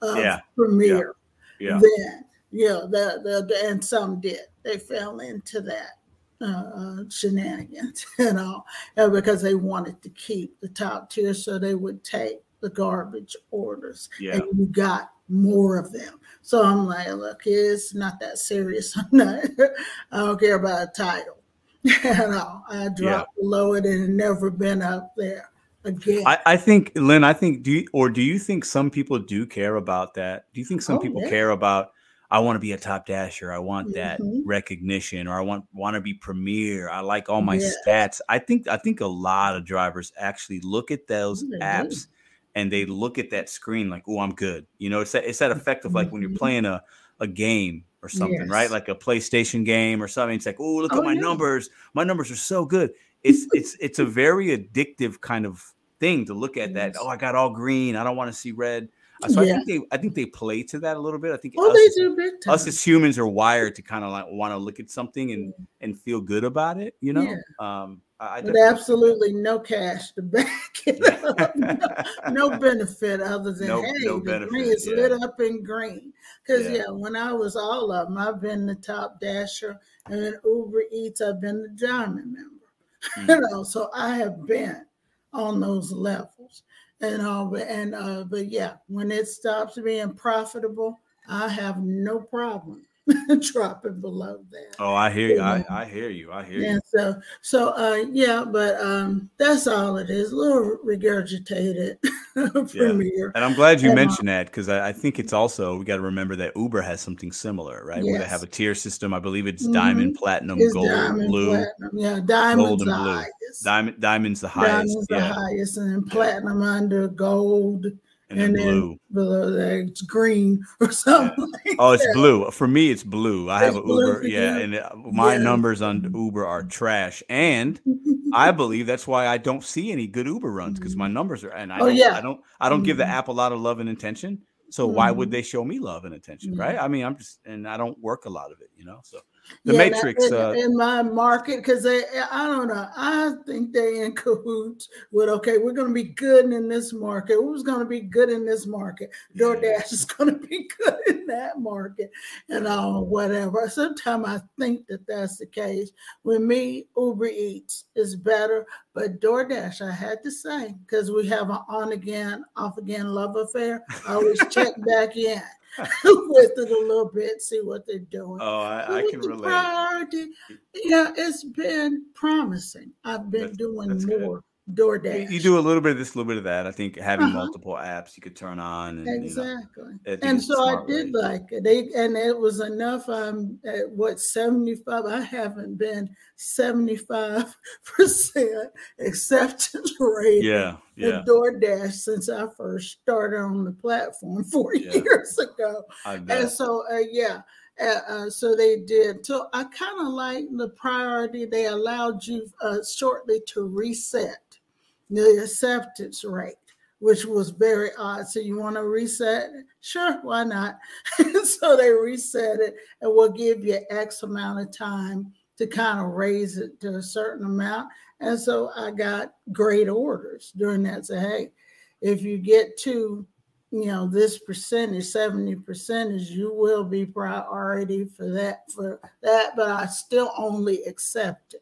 of yeah. premier yeah. yeah. then you know the, the, the, and some did they fell into that uh, uh, shenanigans (laughs) you know because they wanted to keep the top tier so they would take the garbage orders yeah. and you got more of them. So I'm like, look, it's not that serious. (laughs) I'm not, I don't care about a title. (laughs) you know, I dropped yeah. below it and never been up there again. I, I, think, Lynn, I think, do you, or do you think some people do care about that? Do you think some oh, people yeah. care about, I want to be a top dasher. I want that mm-hmm. recognition, or I want want to be premier. I like all my yeah. stats. I think I think a lot of drivers actually look at those oh, apps and they look at that screen like, "Oh, I'm good." You know, it's that it's that effect of like when you're mm-hmm. playing a a game or something, yes. right? Like a PlayStation game or something. It's like, "Oh, look oh, at my numbers. My numbers are so good." It's it's it's a very addictive kind of thing to look at that. Oh, I got all green. I don't want to see red. Uh, so yeah. I think they I think they play to that a little bit. I think oh, us, they do big time. us as humans are wired to kind of like want to look at something and and feel good about it. You know, yeah. um, I, but absolutely no cash to back it up. (laughs) no, no, benefit other than hey, no the benefit, green is yeah. lit up in green. Because yeah. yeah. when I was all of them, I've been the top dasher, and then Uber Eats, I've been the diamond member. Mm-hmm. (laughs) you know, so I have been on those levels, and all. And uh, but yeah, when it stops being profitable, I have no problem (laughs) dropping below that. Oh, I hear you. I, I hear you. I hear yeah, you. So so uh yeah, but um that's all it is. A little regurgitated (laughs) premier. Yeah. And I'm glad you and, uh, mentioned that because I, I, think it's also we got to remember that Uber has something similar, right? Yes. Where they have a tier system. I believe it's mm-hmm. diamond, platinum, it's gold, diamond, blue. Platinum. Yeah, diamond's the blue. highest. Diamond diamond's the highest. Diamond's yeah. the highest, and then platinum under gold and, and then blue. below that it's green (laughs) or something. Yeah. Like oh, it's that. blue. For me, it's blue. I it's have an Uber. Yeah, and uh, my yeah. numbers on Uber are trash, and I (laughs) believe that's why I don't see any good Uber runs because my numbers are. And I oh, don't, yeah. I don't. I don't mm-hmm. give the mm-hmm. app a lot of love and attention. So mm-hmm. why would mm-hmm. they show me love and attention, right? I mean, I'm just, and I don't work a lot of it, you know. So the yeah, Matrix in, uh, in, my market because they I don't know I think they in cahoots with okay we're going to be good in this market. Who's going to be good in this market? DoorDash yeah. is (laughs) going to be good in that market and all uh, whatever. Sometimes I think that that's the case. With me Uber Eats is better but DoorDash I had to say because we have an on again off again love affair. I always check (laughs) back in with it a little bit, see what they're doing. Oh, I, I can relate. Priority, yeah, it's been promising. I've been that's, doing that's more. Good. DoorDash. You do a little bit of this, a little bit of that. I think having uh-huh. multiple apps you could turn on. And, exactly. You know, and so I did way. like it. They, and it was enough. I'm at what 75. I haven't been 75 (laughs) percent acceptance (laughs) rate. Yeah. Yeah. With DoorDash since I first started on the platform (laughs) four yeah. years ago. And so, uh, yeah. Uh, uh, so they did. So I kind of like the priority. They allowed you uh, shortly to reset the acceptance rate, which was very odd. So you want to reset? Sure, why not? (laughs) so they reset it and we'll give you X amount of time to kind of raise it to a certain amount. And so I got great orders during that. Say, hey, if you get to you know this percentage 70 percentage you will be priority for that for that but i still only accepted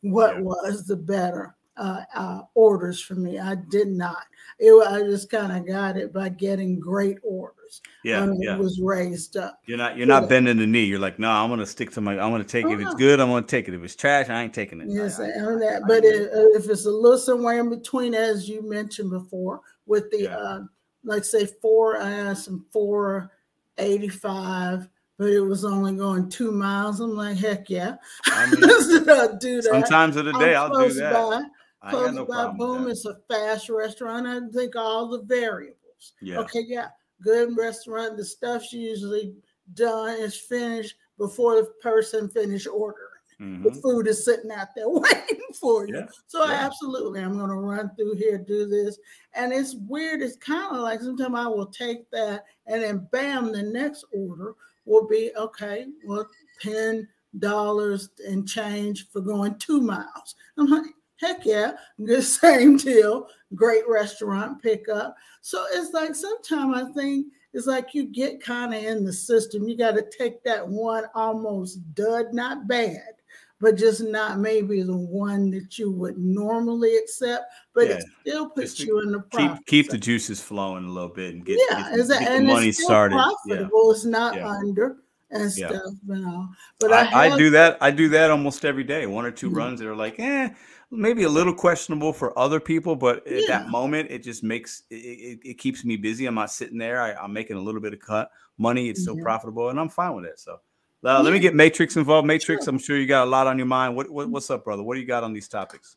what yeah. was the better uh, uh, orders for me. I did not. It, I just kind of got it by getting great orders. Yeah, yeah. It was raised up. You're not you're not bending the knee. You're like, no, I'm gonna stick to my. I'm gonna take. It. If it's good, I'm gonna take it. If it's trash, I ain't taking it. Yes, I, I, that. But it, uh, if it's a little somewhere in between, as you mentioned before, with the yeah. uh, like say four, I had some four eighty five but it was only going two miles. I'm like, heck yeah. I mean, (laughs) do that. Sometimes of the day, i will do that. By. Close no by boom, it's a fast restaurant. I think all the variables. Yeah. Okay, yeah. Good restaurant. The stuff's usually done, it's finished before the person finish ordering. Mm-hmm. The food is sitting out there (laughs) waiting for you. Yeah. So yeah. absolutely, I'm gonna run through here, do this. And it's weird. It's kind of like sometimes I will take that and then bam, the next order will be okay, well, ten dollars and change for going two miles. I'm like, Heck yeah, (laughs) good same deal. Great restaurant pickup. So it's like sometimes I think it's like you get kind of in the system. You got to take that one almost dud, not bad, but just not maybe the one that you would normally accept, but yeah. it still puts just you in the keep keep the juices flowing a little bit and get, yeah, get, get and the money started. Profitable. Yeah. It's not yeah. under and stuff, you know. But I, I, I, do that. I do that almost every day. One or 2 mm-hmm. runs that are like, eh, maybe a little questionable for other people, but at that moment, it just makes it, it, it, keeps me busy. I'm not sitting there. I, am making a little bit of cut money. It's still profitable, and I'm fine with it. So. Uh, yeah. Let me get Matrix involved. Matrix, sure. I'm sure you got a lot on your mind. What, what, what's up, brother? What do you got on these topics?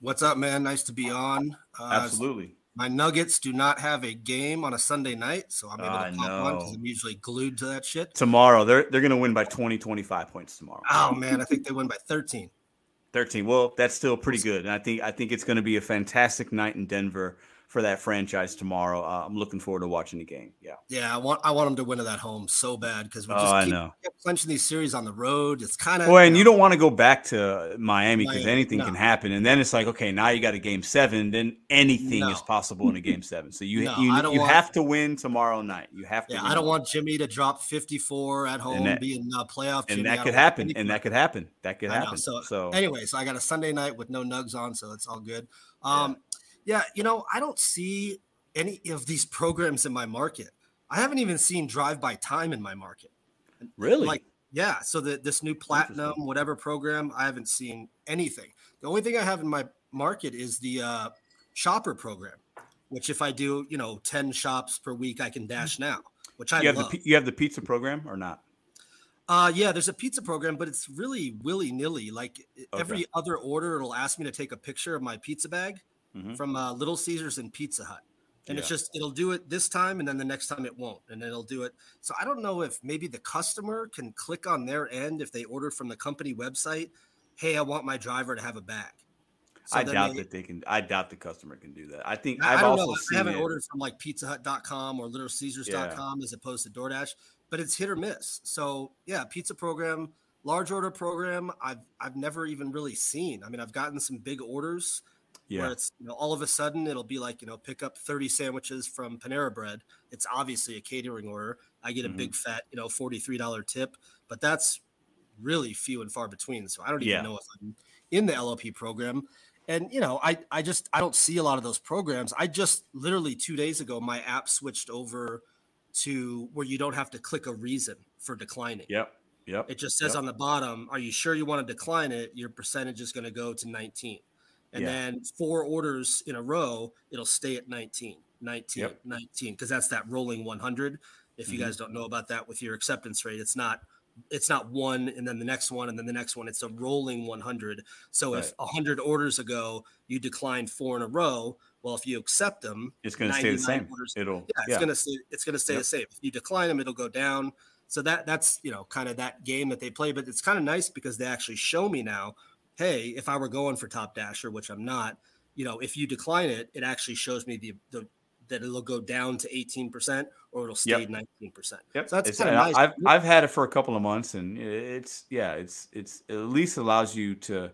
What's up, man? Nice to be on. Uh, Absolutely. My Nuggets do not have a game on a Sunday night, so I'm able to pop one because I'm usually glued to that shit. Tomorrow, they're they're gonna win by 20, 25 points tomorrow. Oh man, I think they win by 13. 13. Well, that's still pretty good. And I think I think it's going to be a fantastic night in Denver for that franchise tomorrow. Uh, I'm looking forward to watching the game. Yeah. Yeah, I want I want them to win at that home so bad because we Oh, just I keep, know. keep clenching these series on the road. It's kind of Well, and you don't want to go back to Miami because anything no. can happen, and then it's like, okay, now you got a game seven. Then anything is possible in a game seven. So you No, you, you want- have to win tomorrow night. You have to. Yeah, I don't want Jimmy to drop 54 at home, that- being a playoff. And Jimmy. That could happen. anything And that could happen. That could I know. happen. So, So anyway, so I got a Sunday night with no nugs on, so it's all good. Um, yeah. You know, I don't see any of these programs in my market. I haven't even seen drive by time in my market. really, Like, yeah. So the this new platinum whatever program, I haven't seen anything. The only thing I have in my market is the uh, shopper program, which if I do, you know, ten shops per week, I can dash now, which I you have love. the you have the pizza program or not? Uh, yeah, there's a pizza program, but it's really willy nilly. Like Okay. every other order, it'll ask me to take a picture of my pizza bag Mhm. from uh, Little Caesars and Pizza Hut. And it's just, it'll do it this time and then the next time it won't. And then it'll do it. So I don't know if maybe the customer can click on their end if they order from the company website, hey, I want my driver to have a bag. So I doubt they- that they can. I doubt the customer can do that. I think I, I've I don't also know. I haven't it. ordered from like pizzahut.com or littlecaesars.com as opposed to DoorDash, but it's hit or miss. So yeah, pizza program, large order program, I've I've never even really seen. I mean, I've gotten some big orders Yeah. where it's you know all of a sudden it'll be like, you know, pick up 30 sandwiches from Panera Bread. It's obviously a catering order. I get a Mhm. big fat, you know, $43 tip, but that's really few and far between. So I don't even Yeah. know if I'm in the LOP program. And you know, I I just I don't see a lot of those programs. I just literally two days ago, my app switched over to where you don't have to click a reason for declining. Yep. Yep. It just says Yep. on the bottom, "Are you sure you want to decline it?" Your percentage is going to go to 19, and Yeah. then four orders in a row, it'll stay at 19, 19, Yep. 19, because that's that rolling 100. If you Mhm. guys don't know about that with your acceptance rate, it's not it's not one and then the next one and then the next one. It's a rolling 100. So if Right. 100 orders ago you declined four in a row, well, if you accept them, It's going to stay the same. orders- It'll. yeah, it's yeah. gonna stay. It's gonna stay Yep. the same. If you decline them, it'll go down. So that that's you know kind of that game that they play. But it's kind of nice because they actually show me now. Hey, if I were going for top dasher, which I'm not, you know, if you decline it, it actually shows me the the that it'll go down to 18% or it'll stay Yep. 19%. Yep. So that's kind of uh, nice. I've I've had it for a couple of months, and it's yeah, it's it's it at least allows you to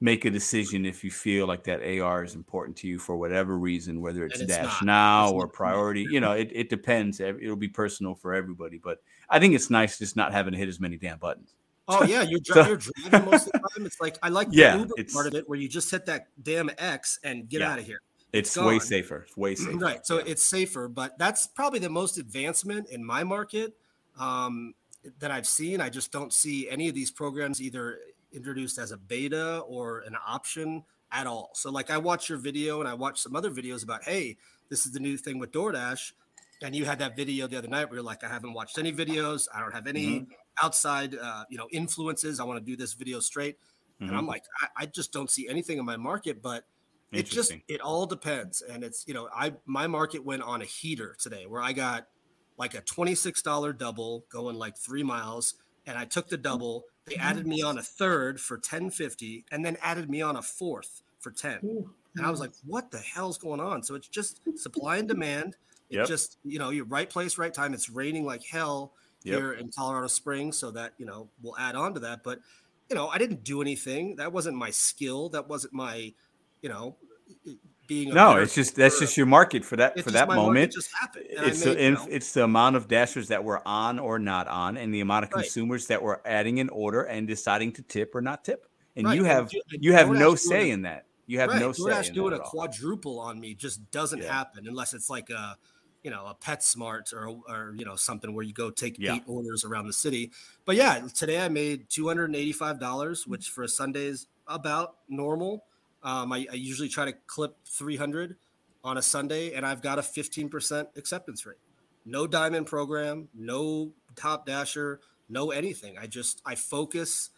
make a decision if you feel like that AR is important to you for whatever reason, whether it's, it's dash not. now It's or priority. You know, it, it depends. It'll be personal for everybody, but I think it's nice just not having to hit as many damn buttons. Oh yeah, you're, dri- (laughs) So- you're driving most of the time. It's like I like the Yeah, Uber it's- part of it where you just hit that damn X and get Yeah. out of here. It's, It's way safer. It's way (clears throat) safer. Right. So it's safer, but that's probably the most advancement in my market um, that I've seen. I just don't see any of these programs either introduced as a beta or an option at all. So, like, I watched your video and I watched some other videos about, hey, this is the new thing with DoorDash. And you had that video the other night where you're like, I haven't watched any videos. I don't have any Mm-hmm. Outside, uh, you know, influences. I want to do this video straight. And I'm Mhm. like, I, I just don't see anything in my market, but it just it all depends. And it's you know i my market went on a heater today where i got like a $26 double going like three miles and i took the double. They added me on a third for 1050 and then added me on a fourth for 10 and i was like what the hell's going on? So it's just supply and (laughs) demand. It Yep. just you know you're right place right time. It's raining like hell Yep. here in colorado springs so that you know we'll add on to that but you know i didn't do anything that wasn't my skill that wasn't my you know being a No, it's just that's just your market for that for that moment. just happened, It's made, the you know- it's the amount of dashers that were on or not on, and the amount of Right. consumers that were adding an order and deciding to tip or not tip. And Right, you have and you have no say it- in that. You have right, no say DoorDash in doing a quadruple on me just doesn't Yeah. happen unless it's like a you know a PetSmart or or you know something where you go take Yeah. eight orders around the city. But yeah, today I made two hundred and eighty five dollars, which for a Sunday is about normal. Um, I, I usually try to clip three hundred on a Sunday, and I've got a fifteen percent acceptance rate. No diamond program, no top dasher, no anything. I just I focus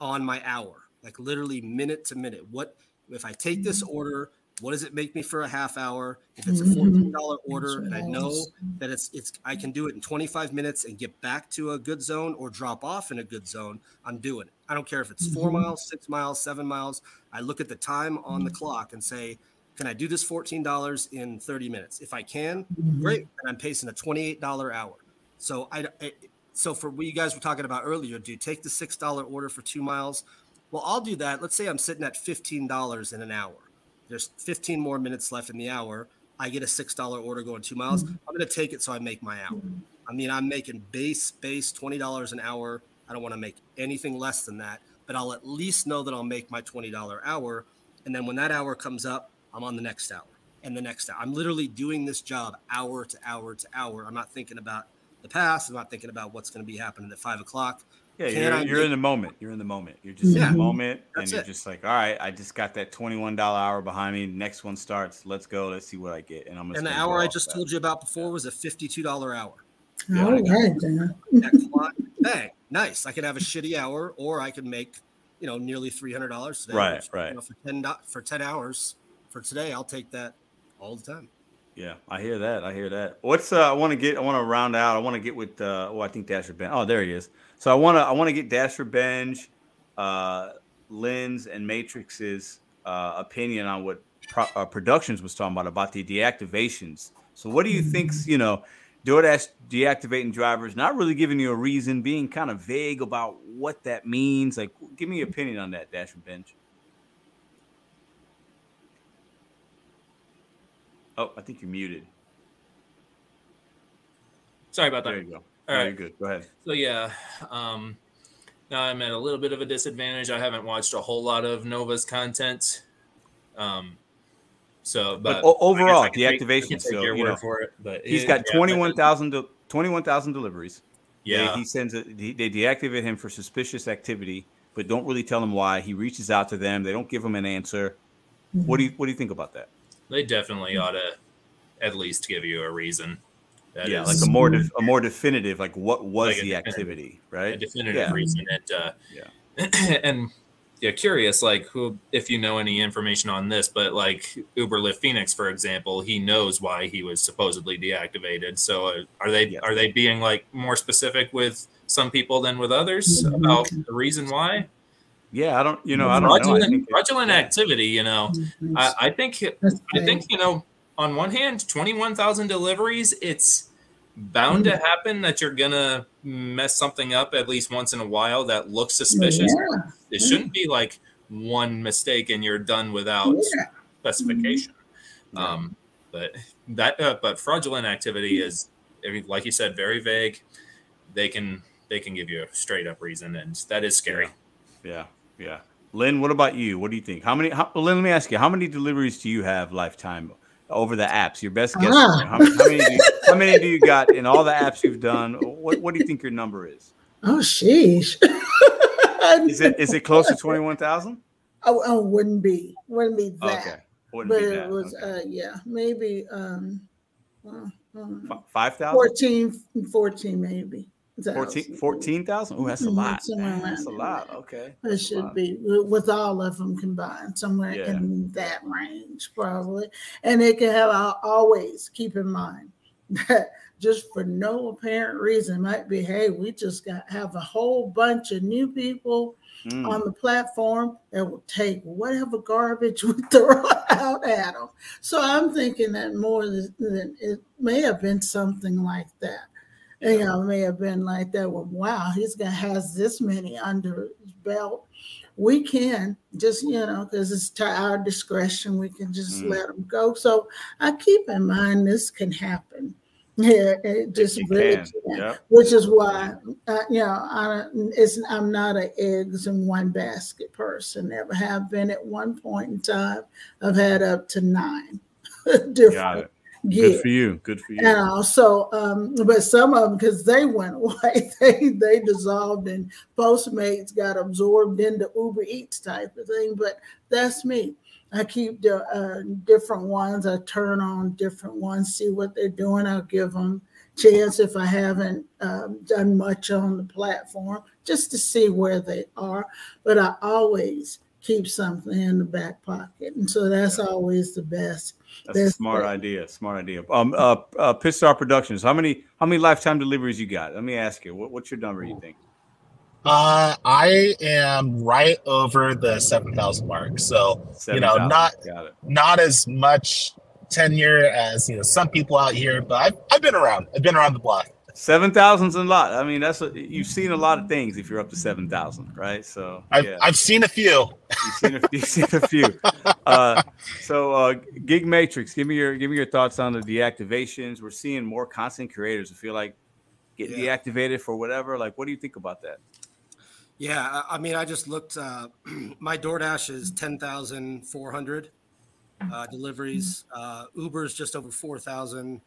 on my hour, like literally minute to minute. What if I take this order? What does it make me for a half hour? If it's a fourteen dollar order, and I know that it's it's I can do it in twenty five minutes and get back to a good zone or drop off in a good zone, I'm doing it. I don't care if it's 4 Mhm. miles, six miles, seven miles. I look at the time on the clock and say, Can I do this $14 in 30 minutes? If I can, Mhm. great. And I'm pacing a $28 hour. So I, I- so for what you guys were talking about earlier, do take the six dollar order for two miles? Well, I'll do that. Let's say I'm sitting at fifteen dollars in an hour. There's 15 more minutes left in the hour. I get a six dollar order going two miles. Mm-hmm. I'm going to take it so I make my hour. Mm-hmm. I mean, I'm making base base twenty dollars an hour. I don't want to make anything less than that, but I'll at least know that I'll make my twenty dollar hour. And then when that hour comes up, I'm on the next hour and the next hour. I'm literally doing this job hour to hour to hour. I'm not thinking about the past. I'm not thinking about what's going to be happening at five o'clock. Yeah, you're, I you're make- in the moment. You're in the moment. You're just in the moment, and you're it. just like, all right, I just got that twenty-one dollar hour behind me. Next one starts. Let's go. Let's see what I get. And I'm gonna. And the hour I just that. told you about before was a fifty-two dollar hour. Yeah, All I get right, then. That (laughs) clock, bang, nice. I could have a shitty hour, or I could make, you know, nearly three hundred dollars today. Right, which, right. You know, for ten for ten hours for today, I'll take that all the time. Yeah, I hear that. I hear that. What's uh? I want to get. I want to round out. I want to get with. uh Oh, I think Dasher Ben. Oh, there he is. So I want to. I want to get Dasher Benj, uh, Lynn's and Matrix's uh, opinion on what pro- uh, productions was talking about about the deactivations. So what do you think's you know? DoorDash deactivating drivers, not really giving you a reason, being kind of vague about what that means. Like, give me your opinion on that, Dasher Benj. Oh, I think you're muted. Sorry about that. There you go. All No, right. you're good. Go ahead. So yeah, um, now I'm at a little bit of a disadvantage. I haven't watched a whole lot of Nova's content. Um, so, but, But o- I guess overall, I take- I can deactivation, activation. So you know, for it, but he's it, got yeah, but- 21,000 de- 21,000 deliveries. They- Yeah, he sends it. He, they deactivate him for suspicious activity, but don't really tell him why. He reaches out to them. They don't give him an answer. What do you What do you think about that? They definitely ought to at least give you a reason. That yeah, is like a more def- a more definitive. Like what was Like the definitive- activity, a right? definitive Yeah. reason. And uh, Yeah. (clears throat) and yeah, curious, like who, if you know any information on this, but like Uber Lyft Phoenix, for example, he knows why he was supposedly deactivated. So uh, are they Yeah. are they being like more specific with some people than with others Mhm. about the reason why? Yeah, I don't. You know, I don't know. I fraudulent, think fraudulent activity. You know, I, I think I think you know. On one hand, twenty-one thousand deliveries. It's bound to happen that you're gonna mess something up at least once in a while that looks suspicious. Yeah. It shouldn't be like one mistake and you're done without Yeah. specification. Yeah. Um, but that, uh, but fraudulent activity is, I mean, like you said, very vague. They can they can give you a straight up reason, and that is scary. Yeah, yeah. Lynn, what about you? What do you think? How many? How, Lynn, let me ask you. How many deliveries do you have lifetime over the apps? Your best guess. Ah. How, how many? Do you, how many do you got in all the apps you've done? What What do you think your number is? Oh, sheesh. (laughs) Is it is it close to twenty one thousand? Oh, oh, wouldn't be, wouldn't be that. Okay, wouldn't but be it that. was, okay. uh, yeah, maybe um, uh, Five thousand. 14, 14 maybe. 14 14,000? Oh, that's a Mhm, lot. somewhere. That's a lot. Okay. It should be with all of them combined, somewhere Yeah. in that range, probably. And they can have I'll always keep in mind (laughs) that just for no apparent reason might be, hey, we just got have a whole bunch of new people Mm. on the platform that will take whatever garbage (laughs) we throw out at them. So I'm thinking that more than it may have been something like that. And, you know, it may have been like that. Well, wow, he's gonna has this many under his belt. We can just, you know, because it's to our discretion, we can just Mm. let them go. So I keep in mind this can happen. (laughs) Yeah, it just really can. can Yep. which is why uh, you know I don't, it's, I'm not an eggs in one basket person. Never have been at one point in time. I've had up to nine (laughs) different gigs. Good for you. Good for you. And so, um, but some of them because they went (laughs) away, they they dissolved and Postmates got absorbed into Uber Eats type of thing. But that's me. I keep the uh, different ones. I turn on different ones, see what they're doing. I'll give them chance if I haven't um, done much on the platform, just to see where they are. But I always keep something in the back pocket, and so that's always the best. That's a smart it. idea. Smart idea. Um, uh, uh, Pit Productions. How many? How many lifetime deliveries you got? Let me ask you. What, what's your number? You think? Uh, I am right over the seven thousand mark. So 7, you know, 000. not got it. not as much tenure as you know some people out here, but I've I've been around. I've been around the block. Seven thousand's a lot. I mean, that's a, you've seen a lot of things if you're up to seven thousand, right? So I've yeah, I've seen a few. you've seen a, you've seen a few. Uh, so uh, Gig Matrix, give me your give me your thoughts on the deactivations. We're seeing more content creators who feel like get Yeah. deactivated for whatever. Like, what do you think about that? Yeah, I I mean, I just looked. Uh, (clears throat) my DoorDash is ten thousand four hundred uh, deliveries. Uh, Uber's just over four thousand,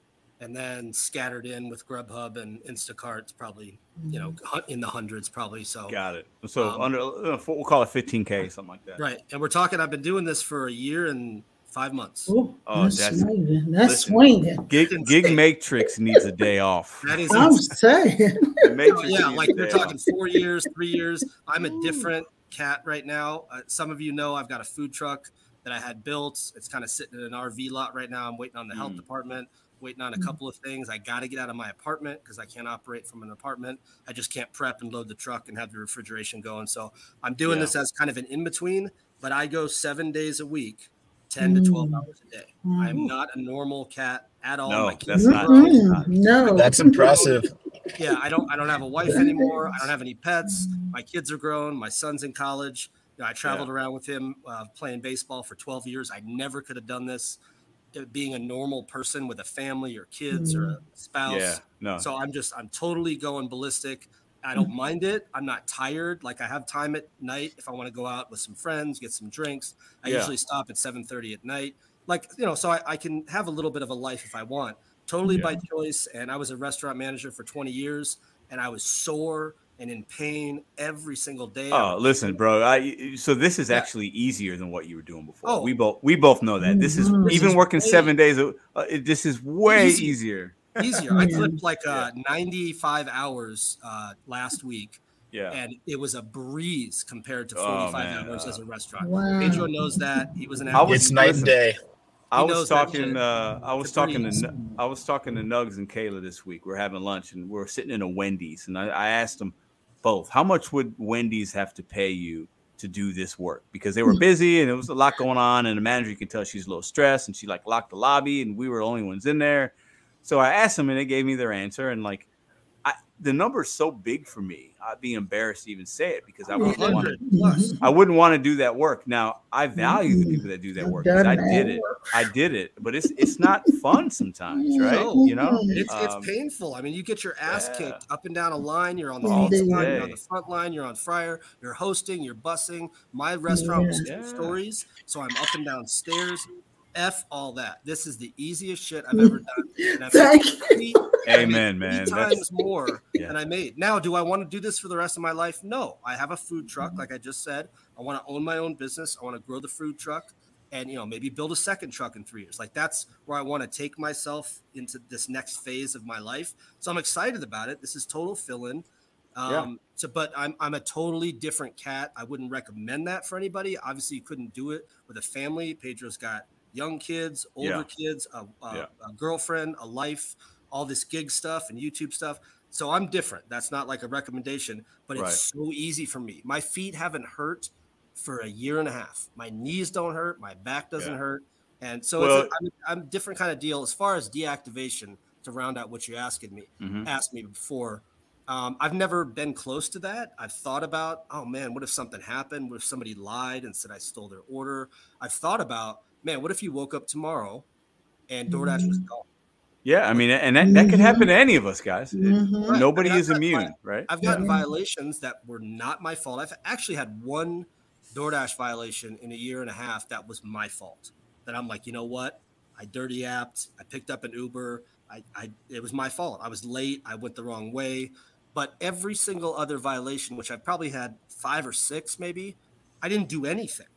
and then scattered in with Grubhub and Instacart's probably you know in the hundreds probably. So Got it. So Um, under uh, we'll call it 15k, something like that. right, and we're talking. I've been doing this for a year and five months. Ooh, Oh, that's, that's- swinging. That's listen. swinging. Gig Gig Matrix needs a day off. (laughs) That is I'm insane. saying. (laughs) The Matrix yeah, like a we're talking off. four years, three years. I'm a different cat right now. Uh, some of you know I've got a food truck that I had built. It's kind of sitting in an RV lot right now. I'm waiting on the health Mm. department, waiting on a couple of things. I got to get out of my apartment because I can't operate from an apartment. I just can't prep and load the truck and have the refrigeration going. So I'm doing Yeah. this as kind of an in between, but I go seven days a week, 10 to 12 Mm. hours a day. I'm not a normal cat at all. No, My kids that's are not- grown. Mm, no. That's impressive. yeah i don't i don't have a wife anymore i don't have any pets my kids are grown my son's in college You know, i traveled around with him uh, playing baseball for 12 years i never could have done this Uh, being a normal person with a family or kids or a mm-hmm. spouse. Yeah, no. so i'm just i'm totally going ballistic. I don't mm-hmm. mind it. I'm not tired. Like i have time at night if i want to go out with some friends get some drinks. I Yeah. usually stop at 7.30 at night. Like you know so I, I can have a little bit of a life if i want. Totally by choice and i was a restaurant manager for 20 years and i was sore and in pain every single day Oh, listen, bro. I so this is Yeah. actually easier than what you were doing before. Oh. We both we both know that. This is Mhm. This even is working way- seven days. Uh, it, this is way Easy. easier. easier i (laughs) Yeah. clipped like uh, 95 hours uh, last week Yeah. and it was a breeze compared to Oh, 45 man. hours as a restaurant Wow. pedro knows that he was an I was- It's night and listen, day. I was talking. Uh, I was talking to. breeze. Nu- I was talking to Nugs and Kayla this week. We are having lunch and we are sitting in a Wendy's, and I, I asked them both, how much would Wendy's have to pay you to do this work? Because they were hmm. busy and there was a lot going on, and the manager you can tell she's a little stressed, and she like locked the lobby, and we were the only ones in there. So I asked them, and they gave me their answer, and like, I number is so big for me, I'd be embarrassed to even say it because I wouldn't want to. plus I wouldn't want to do that work. Now I value the people that do that work. I did it. I did it, but it's it's not fun sometimes, right? No. You know, It's, it's Um, painful. I mean, you get your ass yeah. kicked up and down a line. You're on the line, you're on the front line, you're on fryer, you're hosting, you're bussing. My restaurant was two Yeah. stories, so I'm up and down stairs. F all that. This is the easiest shit I've ever done. And I've Thank three- Amen, three man. times That's- more Yeah. than I made. Now, do I want to do this for the rest of my life? No. I have a food truck, like I just said. I want to own my own business. I want to grow the food truck and you know maybe build a second truck in three years. Like that's where I want to take myself into this next phase of my life. So I'm excited about it. This is total fill-in. Um, Yeah. so but I'm I'm a totally different cat. I wouldn't recommend that for anybody. Obviously, you couldn't do it with a family. Pedro's got young kids, older Yeah. kids, a, a, Yeah. a girlfriend, a life, all this gig stuff and YouTube stuff. So I'm different. That's not like a recommendation, but it's Right. so easy for me. My feet haven't hurt for a year and a half. My knees don't hurt. My back doesn't Yeah. hurt. And so Well- it's a, I'm, I'm a different kind of deal as far as deactivation to round out what you're asking me, Mhm. asked me before. Um, I've never been close to that. I've thought about, oh man, what if something happened? What if somebody lied and said I stole their order? I've thought about, man, what if you woke up tomorrow and mm-hmm. DoorDash was gone? Yeah, I mean, and that, that could mm-hmm. happen to any of us, guys. It- Mhm. Right. Nobody is immune, vi- right? I've gotten Yeah. violations that were not my fault. I've actually had one DoorDash violation in a year and a half that was my fault. That I'm like, you know what? I dirty apped. I picked up an Uber. I, I it was my fault. I was late. I went the wrong way. But every single other violation, which I've probably had five or six, maybe, I didn't do anything.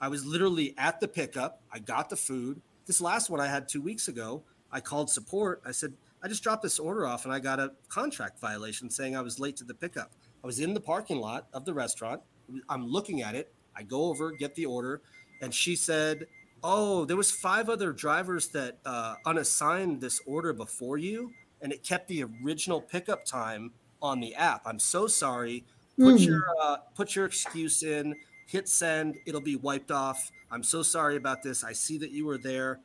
I was literally at the pickup. I got the food. This last one I had two weeks ago, I called support. I said, I just dropped this order off and I got a contract violation saying I was late to the pickup. I was in the parking lot of the restaurant. I'm looking at it. I go over, get the order, and she said, "Oh, there was five other drivers that uh, unassigned this order before you, and it kept the original pickup time on the app. I'm so sorry. Put mm. your uh, put your excuse in. Hit send. It'll be wiped off. I'm so sorry about this. I see that you were there.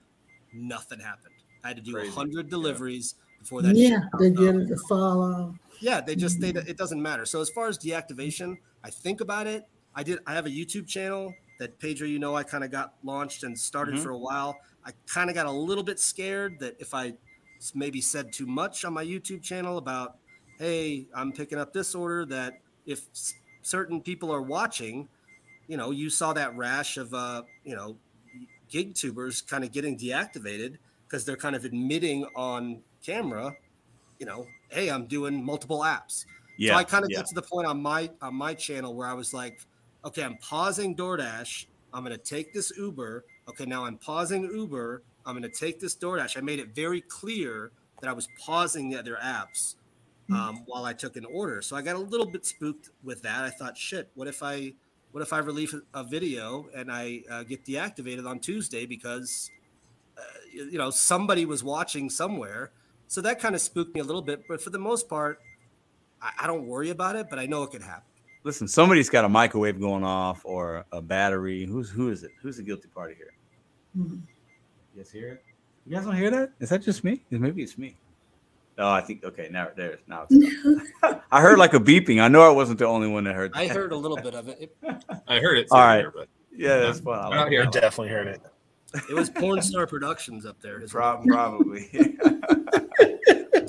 Nothing happened. I had to do a hundred deliveries yeah. before that. Yeah, they get it to follow. Yeah, they just they it doesn't matter. So as far as deactivation, I think about it. I did. I have a YouTube channel that Pedro, you know, I kind of got launched and started mm-hmm. for a while. I kind of got a little bit scared that if I maybe said too much on my YouTube channel about, hey, I'm picking up this order, that if certain people are watching, you know, you saw that rash of, uh, you know, gig tubers kind of getting deactivated because they're kind of admitting on camera, you know, hey, I'm doing multiple apps. Yeah, so I kind of yeah. get to the point on my on my channel where I was like, okay, I'm pausing DoorDash. I'm going to take this Uber. Okay, now I'm pausing Uber. I'm going to take this DoorDash. I made it very clear that I was pausing the other apps hmm. um, while I took an order. So I got a little bit spooked with that. I thought, shit, what if I what if I release a video and I uh, get deactivated on Tuesday because uh, you know somebody was watching somewhere? So that kind of spooked me a little bit. But for the most part, I, I don't worry about it. But I know it could happen listen, somebody's got a microwave going off or a battery. Who's who is it? Who's the guilty party here? Mm-hmm. You guys hear it? You guys don't hear that? Is that just me? Maybe it's me. Oh, I think okay. Now there's now. (laughs) I heard like a beeping. I know I wasn't the only one that heard. That. I heard a little bit of it. I heard it. All right, here, but yeah, that's fun. I, like I definitely heard it. It was Porn Star Productions up there. Probably. probably. (laughs)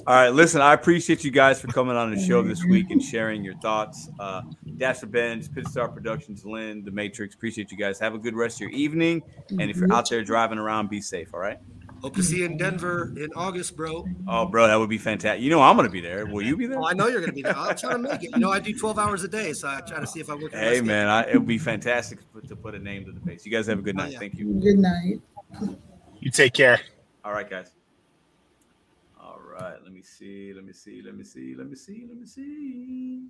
All right, listen, I appreciate you guys for coming on the show this week and sharing your thoughts. Uh, Dasher Benz, Pitstar Productions, Lynn, The Matrix, appreciate you guys. Have a good rest of your evening. And if you're out there driving around, be safe, all right? Hope to see you in Denver in August, bro. Oh, bro, that would be fantastic. You know, I'm going to be there. Will you be there? Oh, I know you're going to be there. I'll try to make it. You know, I do 12 hours a day, so I try to see if I work. Hey, man, I, it would be fantastic to put, to put a name to the face. You guys have a good oh, night. Oh, yeah. Thank you. Good night. You take care. All right, guys All right. let me see, let me see, let me see, let me see, let me see.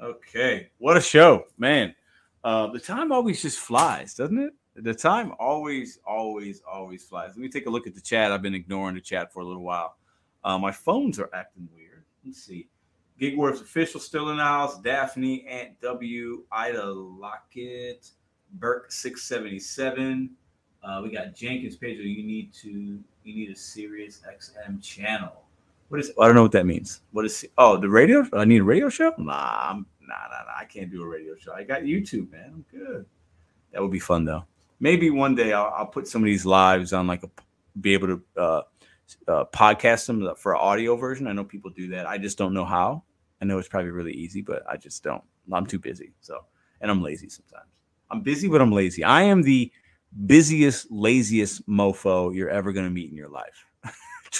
Okay, what a show, man. Uh, the time always just flies, doesn't it? The time always, always, always flies. Let me take a look at the chat. I've been ignoring the chat for a little while. Uh, my phones are acting weird. Let's see. Gig Wars official still in the house. Daphne, Aunt W, Ida Lockett, Burke 677. Uh, we got Jenkins Pedro. You need to you need a Sirius XM channel. What is? I don't know what that means. What is? Oh, the radio. I need a radio show. Nah, I'm, nah, nah, nah. I can't do a radio show. I got YouTube, man. I'm good. That would be fun though. Maybe one day I'll, I'll put some of these lives on like a be able to uh, uh, podcast them for audio version. I know people do that. I just don't know how. I know it's probably really easy, but I just don't. I'm too busy. So, and I'm lazy sometimes. I'm busy, but I'm lazy. I am the busiest, laziest mofo you're ever going to meet in your life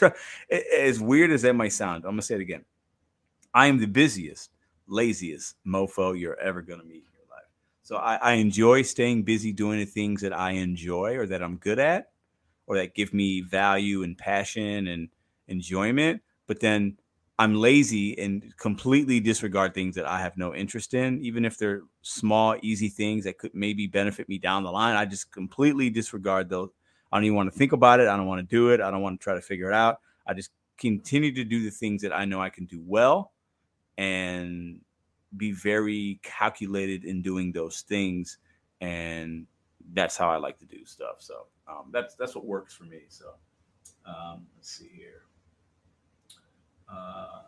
(laughs) as weird as that might sound, I'm gonna say it again. I am the busiest, laziest mofo you're ever gonna meet. So I, I enjoy staying busy doing the things that I enjoy or that I'm good at, or that give me value and passion and enjoyment. But then I'm lazy and completely disregard things that I have no interest in, even if they're small, easy things that could maybe benefit me down the line. I just completely disregard those I don't even want to think about it. I don't want to do it. I don't want to try to figure it out. I just continue to do the things that I know I can do well and be very calculated in doing those things. And that's how I like to do stuff. So um, that's that's what works for me. So um, let's see here. Uh,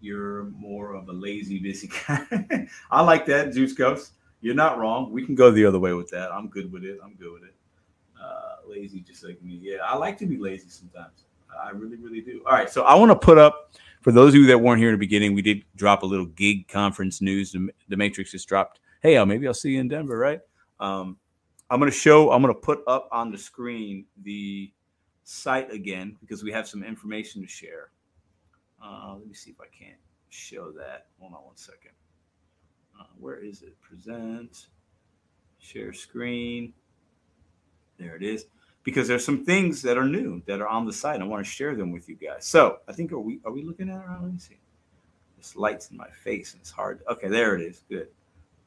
you're more of a lazy, busy (laughs) guy. I like that, Juice Ghost. You're not wrong. We can go the other way with that. I'm good with it. I'm good with it uh, lazy just like me. Yeah, I like to be lazy sometimes. I really, really do. All right, so I want to put up for those of you that weren't here in the beginning. We did drop a little gig conference news. The, Matrix just dropped. Hey, uh, maybe I'll see you in Denver, right? Um, I'm going to show. I'm going to put up on the screen the site again because we have some information to share. Uh, let me see if I can't show that. Hold on one second. Uh, where is it? Present, share screen. There it is. Because there's some things that are new that are on the site. I want to share them with you guys. So I think are we are we looking at it? Let me see. This light's in my face and it's hard. Okay, there it is. Good.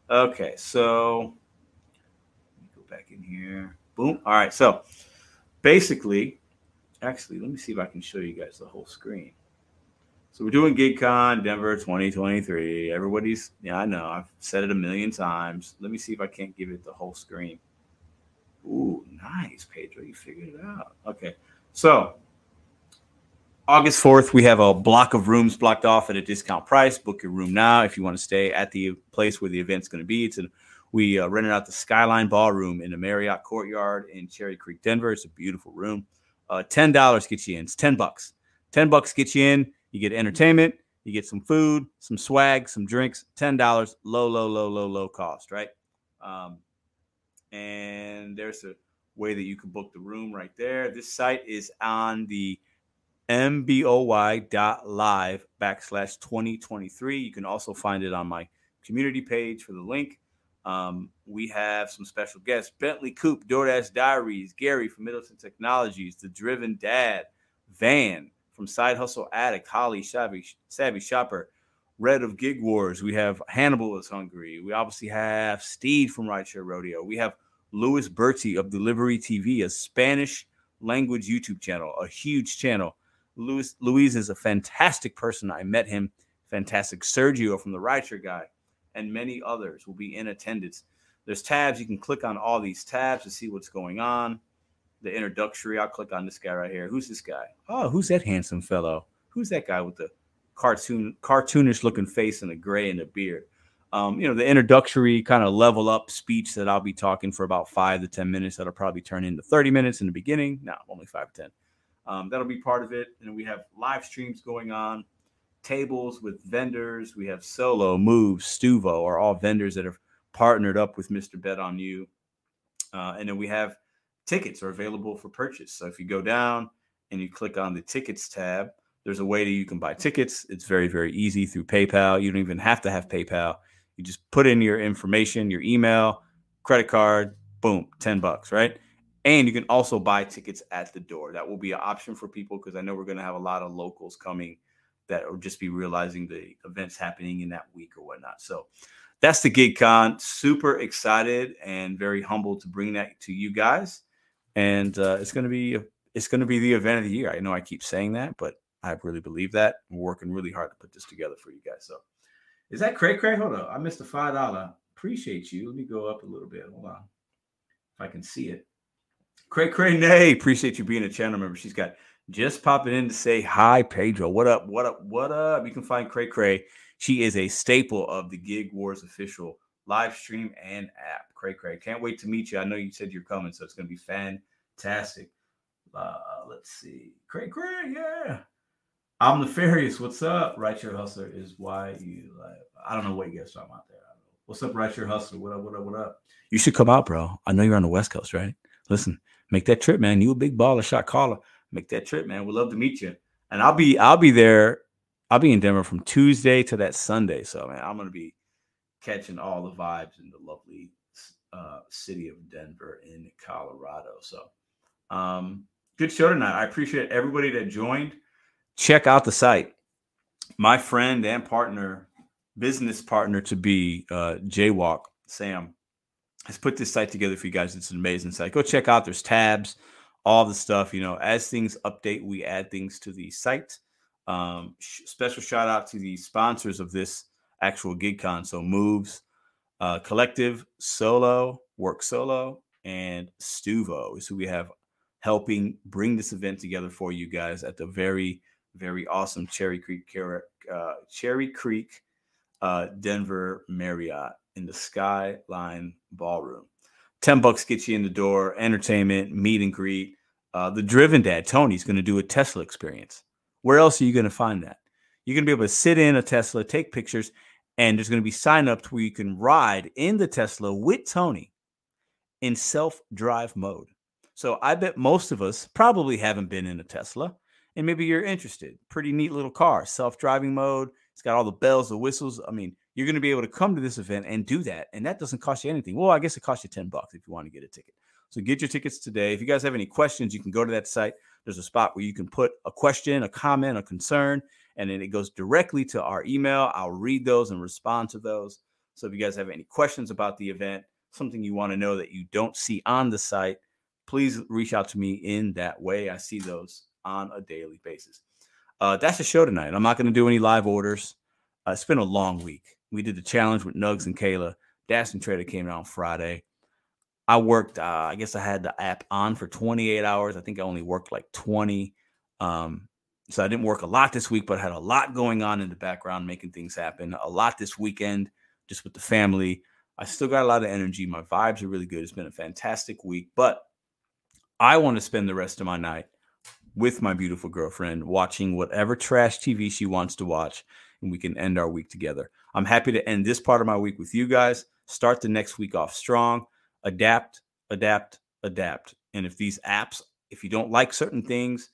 Okay, so let me go back in here. Boom. All right. So basically, actually, let me see if I can show you guys the whole screen. So we're doing GigCon Denver 2023. Everybody's, yeah, I know. I've said it a million times. Let me see if I can't give it the whole screen. Ooh, nice, Pedro. You figured it out. Okay. So August 4th, we have a block of rooms blocked off at a discount price. Book your room now if you want to stay at the place where the event's going to be. It's an, we uh, rented out the Skyline Ballroom in the Marriott Courtyard in Cherry Creek, Denver. It's a beautiful room. Uh, ten dollars gets you in. It's ten bucks. Ten bucks gets you in. You get entertainment. You get some food, some swag, some drinks. Ten dollars, low, low, low, low, low cost, right? Um, and there's a way that you can book the room right there. This site is on the mboy.live backslash 2023. You can also find it on my community page for the link. Um, we have some special guests Bentley Coop, DoorDash Diaries, Gary from Middleton Technologies, The Driven Dad, Van from Side Hustle Addict, Holly Savvy, Savvy Shopper, Red of Gig Wars. We have Hannibal is Hungry. We obviously have Steed from Rideshare Rodeo. We have Louis Berti of Delivery TV, a Spanish language YouTube channel, a huge channel. Luis Luis is a fantastic person. I met him. Fantastic. Sergio from the Rideshare Guy, and many others will be in attendance. There's tabs. You can click on all these tabs to see what's going on. The introductory. I'll click on this guy right here. Who's this guy? Oh, who's that handsome fellow? Who's that guy with the cartoon cartoonish looking face and a gray and a beard? Um, you know, the introductory kind of level up speech that I'll be talking for about five to 10 minutes. That'll probably turn into 30 minutes in the beginning. No, only five to 10. Um, that'll be part of it. And we have live streams going on, tables with vendors. We have Solo, Move, Stuvo are all vendors that have partnered up with Mr. Bet on You. Uh, and then we have tickets are available for purchase. So if you go down and you click on the tickets tab, there's a way that you can buy tickets. It's very, very easy through PayPal. You don't even have to have PayPal. You just put in your information, your email, credit card, boom, 10 bucks, right? And you can also buy tickets at the door. That will be an option for people because I know we're going to have a lot of locals coming that will just be realizing the events happening in that week or whatnot. So that's the GigCon. Super excited and very humbled to bring that to you guys. And uh, it's going to be it's going to be the event of the year. I know I keep saying that, but I really believe that. I'm working really hard to put this together for you guys. So is that Cray Cray? Hold on. I missed a five dollar. Appreciate you. Let me go up a little bit. Hold on. If I can see it. Cray Cray Nay, appreciate you being a channel member. She's got just popping in to say hi, Pedro. What up? What up? What up? You can find Cray Cray. She is a staple of the Gig Wars official live stream and app. Cray Cray. Can't wait to meet you. I know you said you're coming, so it's going to be fantastic. Uh, let's see. Cray Cray, yeah. I'm nefarious. What's up? Rideshare Hustler is why you like. I don't know what you guys talking about there. What's up, Rideshare Hustler? What up? What up? What up? You should come out, bro. I know you're on the West Coast, right? Listen, make that trip, man. You a big baller, shot caller. Make that trip, man. We'd love to meet you. And I'll be I'll be there. I'll be in Denver from Tuesday to that Sunday. So man, I'm gonna be catching all the vibes in the lovely uh, city of Denver in Colorado. So um, good show tonight. I appreciate everybody that joined. Check out the site. My friend and partner, business partner to be, uh, Jaywalk Sam has put this site together for you guys. It's an amazing site. Go check out. There's tabs, all the stuff. You know, as things update, we add things to the site. Um, sh- special shout out to the sponsors of this actual GigCon. So Moves, uh, Collective, Solo, Work Solo, and Stuvo is who we have helping bring this event together for you guys at the very, very awesome Cherry Creek, uh, Cherry Creek, uh, Denver Marriott in the Skyline Ballroom. 10 bucks gets you in the door, entertainment, meet and greet. Uh, the driven dad, Tony's going to do a Tesla experience. Where else are you going to find that? You're going to be able to sit in a Tesla, take pictures, and there's going to be sign ups where you can ride in the Tesla with Tony in self drive mode. So I bet most of us probably haven't been in a Tesla, and maybe you're interested. Pretty neat little car, self driving mode. It's got all the bells, the whistles. I mean, you're going to be able to come to this event and do that. And that doesn't cost you anything. Well, I guess it costs you 10 bucks if you want to get a ticket. So get your tickets today. If you guys have any questions, you can go to that site. There's a spot where you can put a question, a comment, a concern, and then it goes directly to our email. I'll read those and respond to those. So if you guys have any questions about the event, something you want to know that you don't see on the site, please reach out to me in that way. I see those on a daily basis. Uh, that's the show tonight. I'm not going to do any live orders. Uh, it's been a long week. We did the challenge with Nugs and Kayla. Dash and Trader came out on Friday. I worked, uh, I guess I had the app on for 28 hours. I think I only worked like 20. Um, so I didn't work a lot this week, but I had a lot going on in the background, making things happen. A lot this weekend, just with the family. I still got a lot of energy. My vibes are really good. It's been a fantastic week, but I want to spend the rest of my night with my beautiful girlfriend watching whatever trash TV she wants to watch, and we can end our week together. I'm happy to end this part of my week with you guys. Start the next week off strong. Adapt, adapt, adapt. And if these apps, if you don't like certain things,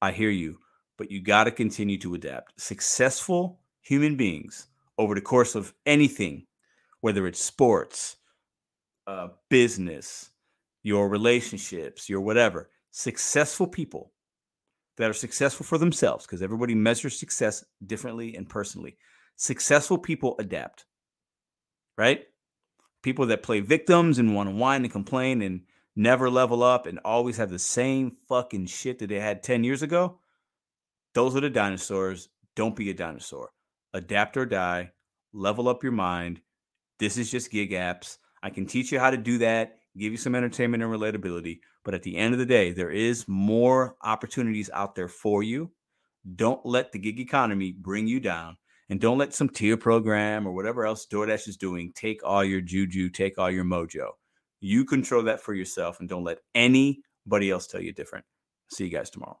I hear you, but you got to continue to adapt. Successful human beings over the course of anything, whether it's sports, uh, business, your relationships, your whatever, successful people that are successful for themselves, because everybody measures success differently and personally. Successful people adapt, right? People that play victims and want to whine and complain and never level up and always have the same fucking shit that they had 10 years ago. Those are the dinosaurs. Don't be a dinosaur. Adapt or die. Level up your mind. This is just gig apps. I can teach you how to do that, give you some entertainment and relatability. But at the end of the day, there is more opportunities out there for you. Don't let the gig economy bring you down. And don't let some tier program or whatever else DoorDash is doing take all your juju, take all your mojo. You control that for yourself and don't let anybody else tell you different. See you guys tomorrow.